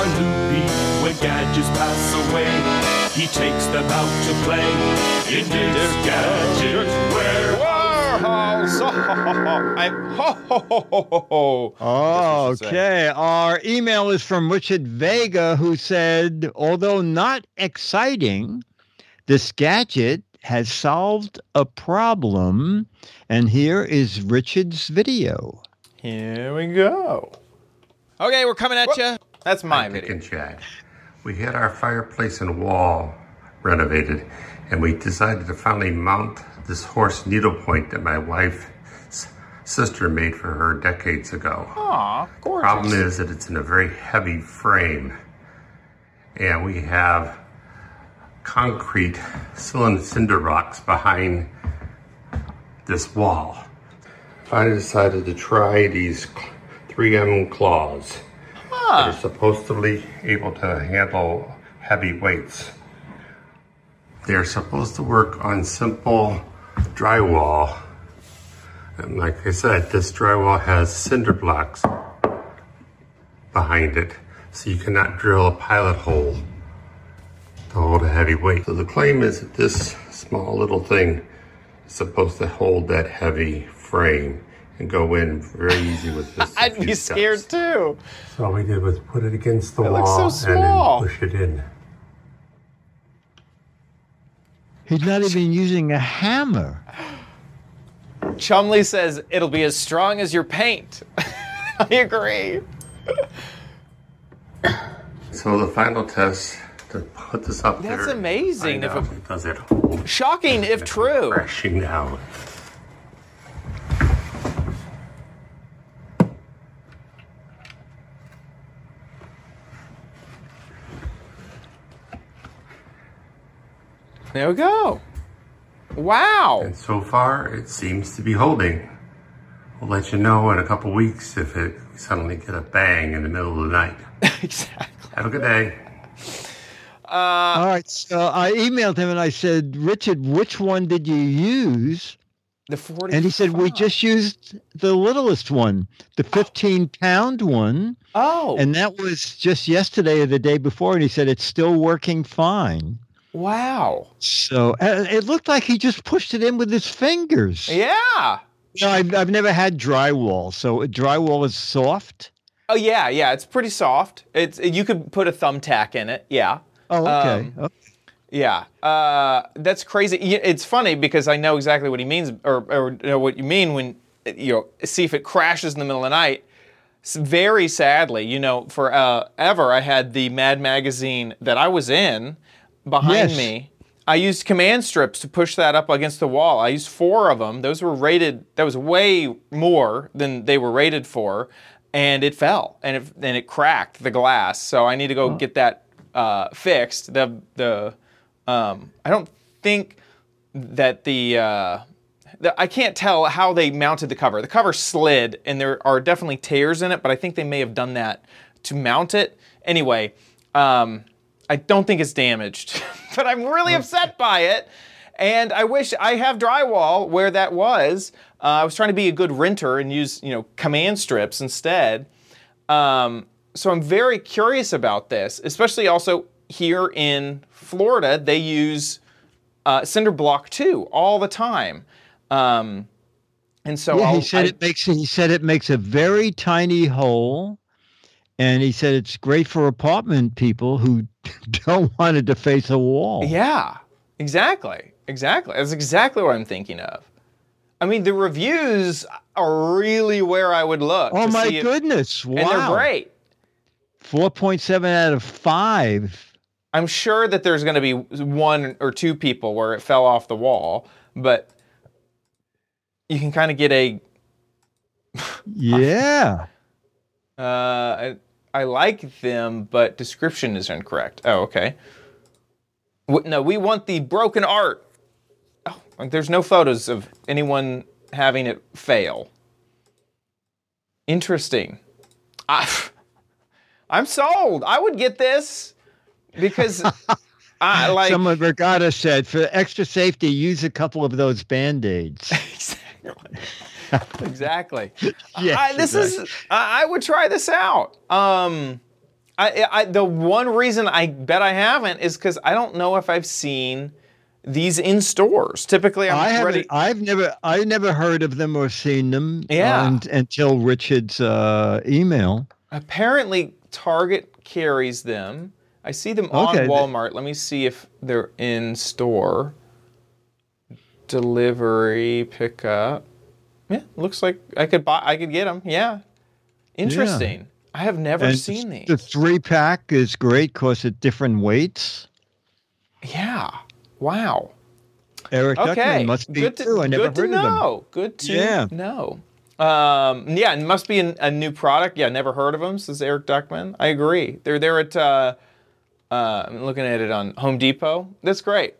Together they are loopy. When gadgets pass away, he takes them out to play. In Dick's Gadget Warehouse. Warehouse. I, ho, ho, ho, ho, ho, ho. Oh, That's what you say. okay. Our email is from Richard Vega, who said, although not exciting, this gadget has solved a problem. And here is Richard's video. Here we go. Okay, we're coming at you. That's my Dick video. Chad. We had our fireplace and wall renovated, and we decided to finally mount this horse needlepoint that my wife's sister made for her decades ago. Aw, gorgeous. Problem is that it's in a very heavy frame, and we have concrete cylinder cinder rocks behind this wall. Finally decided to try these 3M claws. Ah. They're supposedly able to handle heavy weights. They're supposed to work on simple drywall. And like I said, this drywall has cinder blocks behind it, so you cannot drill a pilot hole to hold a heavy weight. So the claim is that this small little thing is supposed to hold that heavy frame and go in very easy with this. I'd be scared too. So all we did was put it against the It looks wall so and then push it in. He's not even using a hammer. Chumley says it'll be as strong as your paint. I agree. So the final test to put this up there. That's amazing I if it- does it hold? Shocking if true. Crashing down. There we go. Wow. And so far, it seems to be holding. We'll let you know in a couple weeks if it suddenly get a bang in the middle of the night. exactly. Have a good day. Uh, All right. So I emailed him and I said, Richard, which one did you use? The 40. And he said, we just used the littlest one, the 15 pound one. Oh. And that was just yesterday or the day before. And he said, it's still working fine. Wow. So uh, it looked like he just pushed it in with his fingers. Yeah. Know, I've, I've never had drywall. So drywall is soft. Oh yeah, yeah. It's pretty soft. It's you could put a thumbtack in it. Yeah. Oh, okay. Um, Oh, Yeah, uh, that's crazy. It's funny because I know exactly what he means, or, or know what you mean when you know see if it crashes in the middle of the night. Very sadly, you know, forever I had the Mad magazine that I was in behind Yes. me. I used command strips to push that up against the wall. I used four of them. Those were rated. That was way more than they were rated for, and it fell and it and it cracked the glass. So I need to go get that uh, fixed. The the um, I don't think that the, uh, the I can't tell how they mounted the cover. The cover slid, and there are definitely tears in it, but I think they may have done that to mount it. Anyway, um, I don't think it's damaged, but I'm really upset by it. And I wish I have drywall where that was. Uh, I was trying to be a good renter and use you know command strips instead. Um, so I'm very curious about this, especially also here in Florida. They use uh, cinder block too all the time. Um, And so yeah, he said I- it makes he said it makes a very tiny hole, and he said it's great for apartment people who don't want it to face a wall. Yeah, exactly. Exactly. That's exactly what I'm thinking of. I mean, the reviews are really where I would look. Oh my goodness! Wow, And they're great. Four point seven out of five. I'm sure that there's going to be one or two people where it fell off the wall, but you can kind of get a. Yeah. Uh, I, like them, but description is incorrect. Oh, okay. No, we want the broken art. Oh, there's no photos of anyone having it fail. Interesting. I, I'm sold. I would get this because I like. Someone Regatta said for extra safety, use a couple of those band aids. exactly. exactly. Yes, I, this is. I, I would try this out. Um, I, I the one reason I bet I haven't is because I don't know if I've seen these in stores. Typically, I'm I haven't. ready. I've never. I never heard of them or seen them. uh, Yeah. un- until Richard's uh, email. Apparently, Target carries them. I see them Okay, on Walmart. Let me see if they're in store. Delivery pickup. Yeah, looks like I could buy. I could get them. Yeah, interesting. I have never And seen these. The three pack is great because at different weights. Yeah. Wow. Eric Okay. Duckman must be good to, too. I never good to heard of them. know. Good to Yeah. know. Um, yeah, it must be an, a new product. Yeah, never heard of them. Says Eric Duckman. I agree. They're there at. Uh, uh, I'm looking at it on Home Depot. That's great.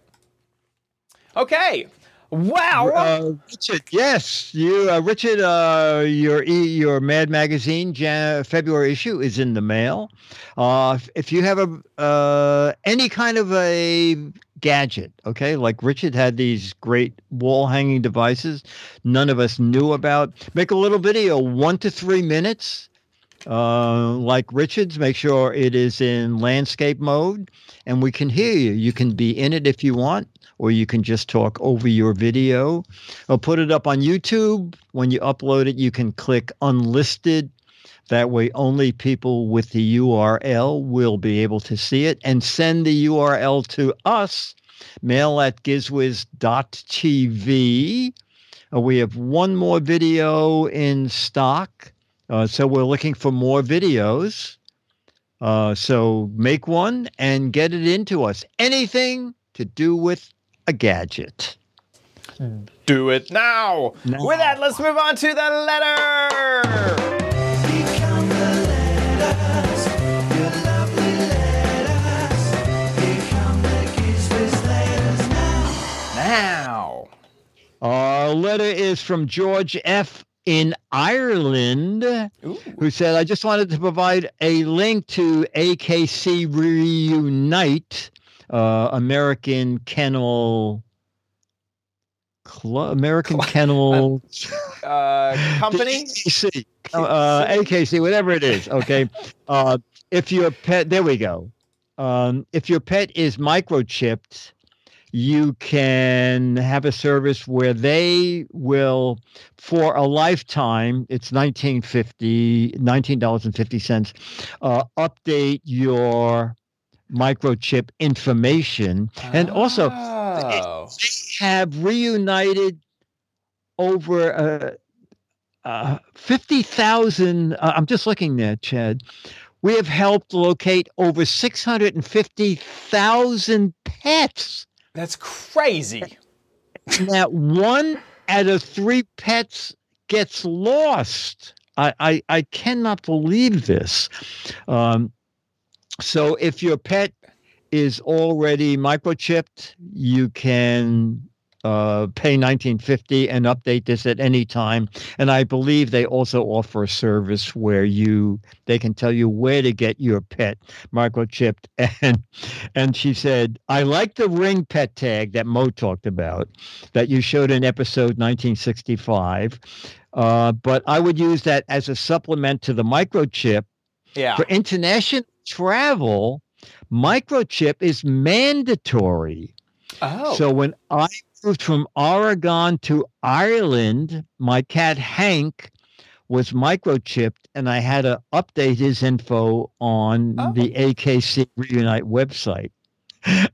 Okay. Wow. Uh, Richard, yes, you, uh, Richard. Uh, your your Mad Magazine Jan- February issue is in the mail. Uh, if- if you have a uh, any kind of a gadget, okay, like Richard had these great wall hanging devices, none of us knew about. Make a little video, one to three minutes. Uh, like Richard's, make sure it is in landscape mode and we can hear you. You can be in it if you want, or you can just talk over your video. Or put it up on YouTube. When you upload it, you can click unlisted. That way, only people with the URL will be able to see it and send the URL to us, mail at gizwiz.tv. Uh, we have one more video in stock. Uh, so we're looking for more videos. Uh, so make one and get it into us. Anything to do with a gadget. Do it now. Now. With that, let's move on to the letter. Now. Our letter is from George F. in Ireland, who said, I just wanted to provide a link to AKC Reunite, uh, American Kennel Club, American Kennel Uh, company. AKC, uh, AKC, whatever it is. Okay. uh, if your pet, there we go. Um, if your pet is microchipped, you can have a service where they will, for a lifetime, it's $19.50, $19.50, uh, update your microchip information. And also, Oh. they have reunited over uh, uh, 50,000. Uh, I'm just looking there, Chad. We have helped locate over 650,000 pets. That's crazy. that one out of three pets gets lost. I, I, I cannot believe this. Um, so, if your pet is already microchipped, you can uh, pay 1950 and update this at any time. And I believe they also offer a service where you they can tell you where to get your pet microchipped. And and she said, I like the ring pet tag that Mo talked about that you showed in episode 1965. Uh, but I would use that as a supplement to the microchip Yeah. for international travel, microchip is mandatory. Oh. So when I moved from Oregon to Ireland, my cat Hank was microchipped, and I had to update his info on Oh. the AKC Reunite website.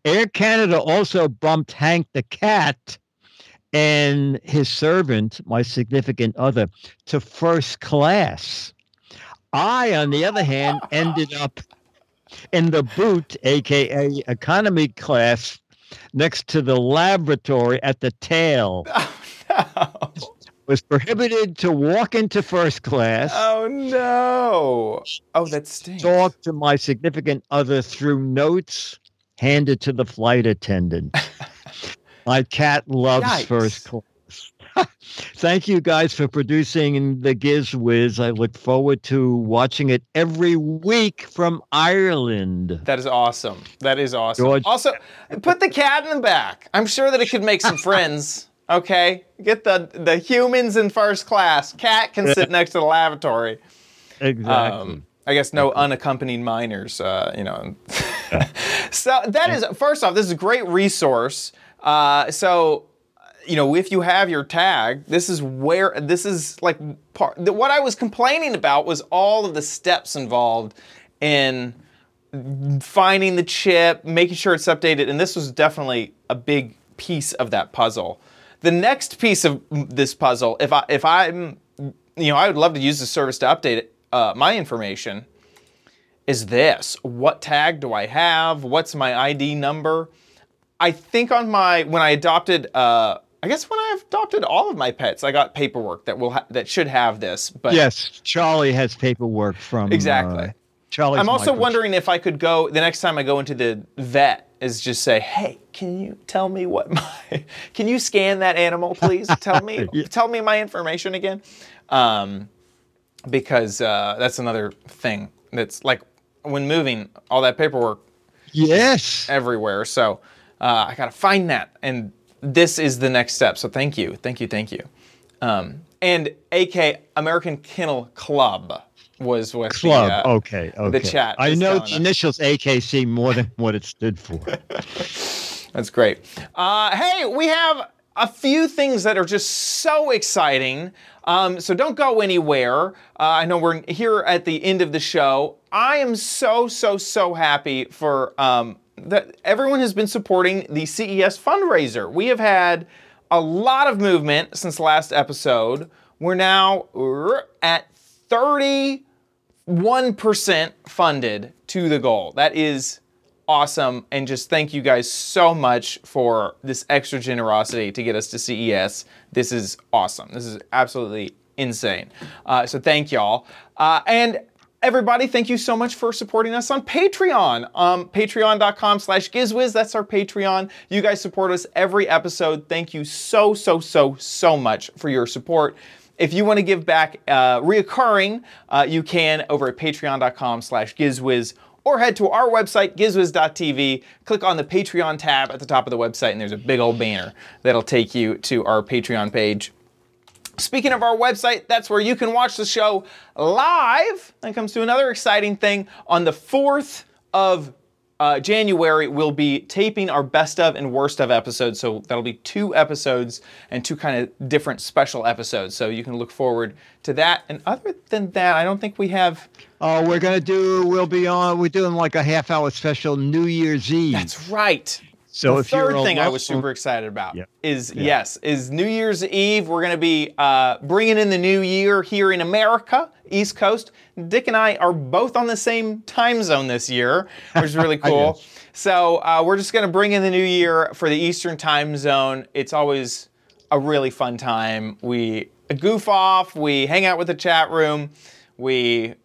Air Canada also bumped Hank the cat and his servant, my significant other, to first class. I, on the other hand, ended up in the boot, aka economy class, next to the laboratory at the tail. Oh, no. Was prohibited to walk into first class. Oh no. Oh, that stinks. talk to my significant other through notes handed to the flight attendant. my cat loves Yikes. first class. Thank you guys for producing the Giz Wiz. I look forward to watching it every week from Ireland. That is awesome. That is awesome. George- Also, put the cat in the back. I'm sure that it could make some friends. Okay, get the the humans in first class. Cat can sit next to the lavatory. Exactly. Um, I guess no unaccompanied minors. Uh, you know. so that is first off, this is a great resource. Uh, so you know, if you have your tag, this is where this is like part. What I was complaining about was all of the steps involved in finding the chip, making sure it's updated, and this was definitely a big piece of that puzzle. The next piece of this puzzle, if I if I'm, you know, I would love to use the service to update uh, my information. Is this what tag do I have? What's my ID number? I think on my when I adopted, uh, I guess when I adopted all of my pets, I got paperwork that will ha- that should have this. But yes, Charlie has paperwork from Exactly. Uh, Charlie's I'm also wondering if I could go the next time I go into the vet is just say, "Hey, can you tell me what my can you scan that animal, please? Tell me tell me my information again." Um, because uh, that's another thing that's like when moving all that paperwork Yes. everywhere. So uh, I got to find that, and this is the next step. So thank you, thank you, thank you. Um, and AK American Kennel Club was with Club. the, uh, okay. Okay. chat I know the initials AKC more than what it stood for. That's great. Uh, hey, we have a few things that are just so exciting. Um, so don't go anywhere. Uh, I know we're here at the end of the show. I am so, so, so happy for um, that everyone has been supporting the CES fundraiser. We have had a lot of movement since last episode. We're now at 31% funded to the goal. That is awesome and just thank you guys so much for this extra generosity to get us to CES. This is awesome. This is absolutely insane. Uh, so thank y'all. Uh, and everybody, thank you so much for supporting us on Patreon. Um, Patreon.com slash Gizwiz. That's our Patreon. You guys support us every episode. Thank you so, so, so, so much for your support. If you want to give back uh, reoccurring, uh, you can over at patreon.com slash gizwiz or head to our website, gizwiz.tv, click on the Patreon tab at the top of the website, and there's a big old banner that'll take you to our Patreon page. Speaking of our website, that's where you can watch the show live. That comes to another exciting thing. On the 4th of uh, January, we'll be taping our best of and worst of episodes. So that'll be two episodes and two kind of different special episodes. So you can look forward to that. And other than that, I don't think we have. Oh, we're gonna do. We'll be on. We're doing like a half hour special New Year's Eve. That's right. So the if you're third thing I was super excited about Yeah. is yes, is New Year's Eve. We're going to be uh, bringing in the new year here in America, East Coast. Dick and I are both on the same time zone this year, which is really cool. So uh, we're just going to bring in the new year for the Eastern time zone. It's always a really fun time. We goof off, we hang out with the chat room, we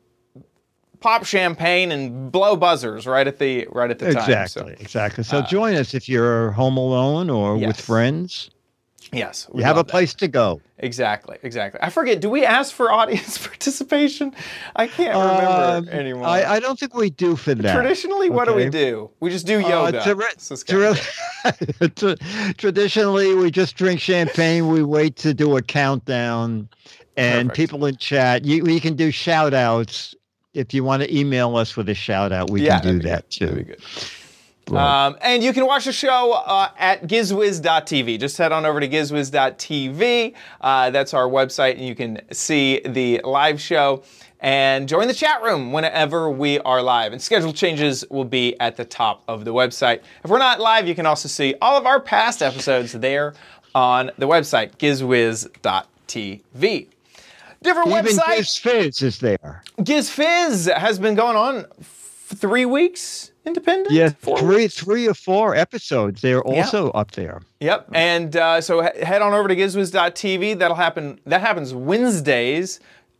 pop champagne and blow buzzers right at the right at the time. Exactly. So, exactly. So join us if you're home alone or with friends. yes, we You have a that. place to go. Exactly, exactly. I forget. Do we ask for audience participation? I can't remember Um, anymore. I, I don't think we do for that. Traditionally, what do we do? We just do Uh, yoga. tra- This is kinda tra- tra- traditionally, we just drink champagne. We wait to do a countdown, and Perfect. people in chat, you, you can do shout outs. If you want to email us with a shout out, we yeah, can do that good. Too. Um, and you can watch the show uh, at gizwiz.tv. Just head on over to gizwiz.tv. Uh, that's our website, and you can see the live show and join the chat room whenever we are live. And schedule changes will be at the top of the website. If we're not live, you can also see all of our past episodes there on the website, gizwiz.tv. Different Even website. Giz Fizz is there. GizFizz has been going on f- three weeks independent. Yeah, three, three or four episodes. They're also up there. Yep. And uh, so he- head on over to gizwiz.tv. That'll happen. That happens Wednesdays,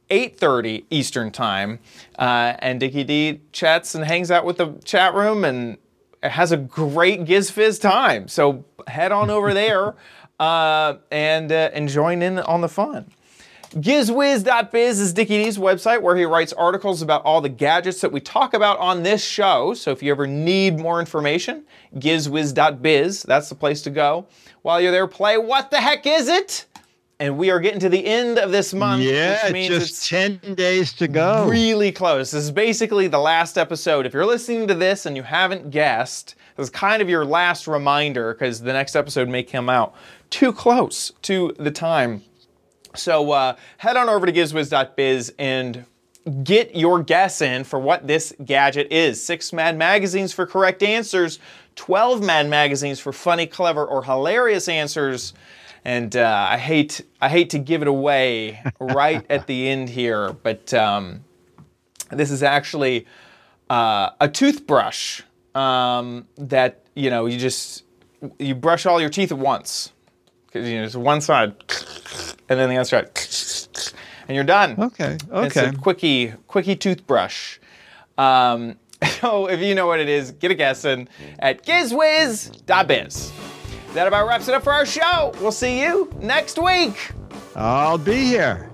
8:30 Eastern time. Uh, and Dickie D chats and hangs out with the chat room and has a great GizFizz time. So head on over there uh, and uh, and join in on the fun. GizWiz.biz is Dickie D's website where he writes articles about all the gadgets that we talk about on this show. So if you ever need more information, GizWiz.biz, that's the place to go. While you're there, play What the Heck Is It? And we are getting to the end of this month, Yeah, which means just it's 10 days to go. really close. This is basically the last episode. If you're listening to this and you haven't guessed, this is kind of your last reminder because the next episode may come out too close to the time. So uh, head on over to gizwiz.biz and get your guess in for what this gadget is. Six Mad Magazines for correct answers, 12 Mad Magazines for funny, clever, or hilarious answers. And uh, I hate I hate to give it away right at the end here, but um, this is actually uh, a toothbrush um, that you know you just you brush all your teeth at once because you know it's one side and then the other side and you're done. Okay, Okay. It's a quickie quickie toothbrush. Um, so if you know what it is, get a guess in at gizwiz.biz. That about wraps it up for our show. We'll see you next week. I'll be here.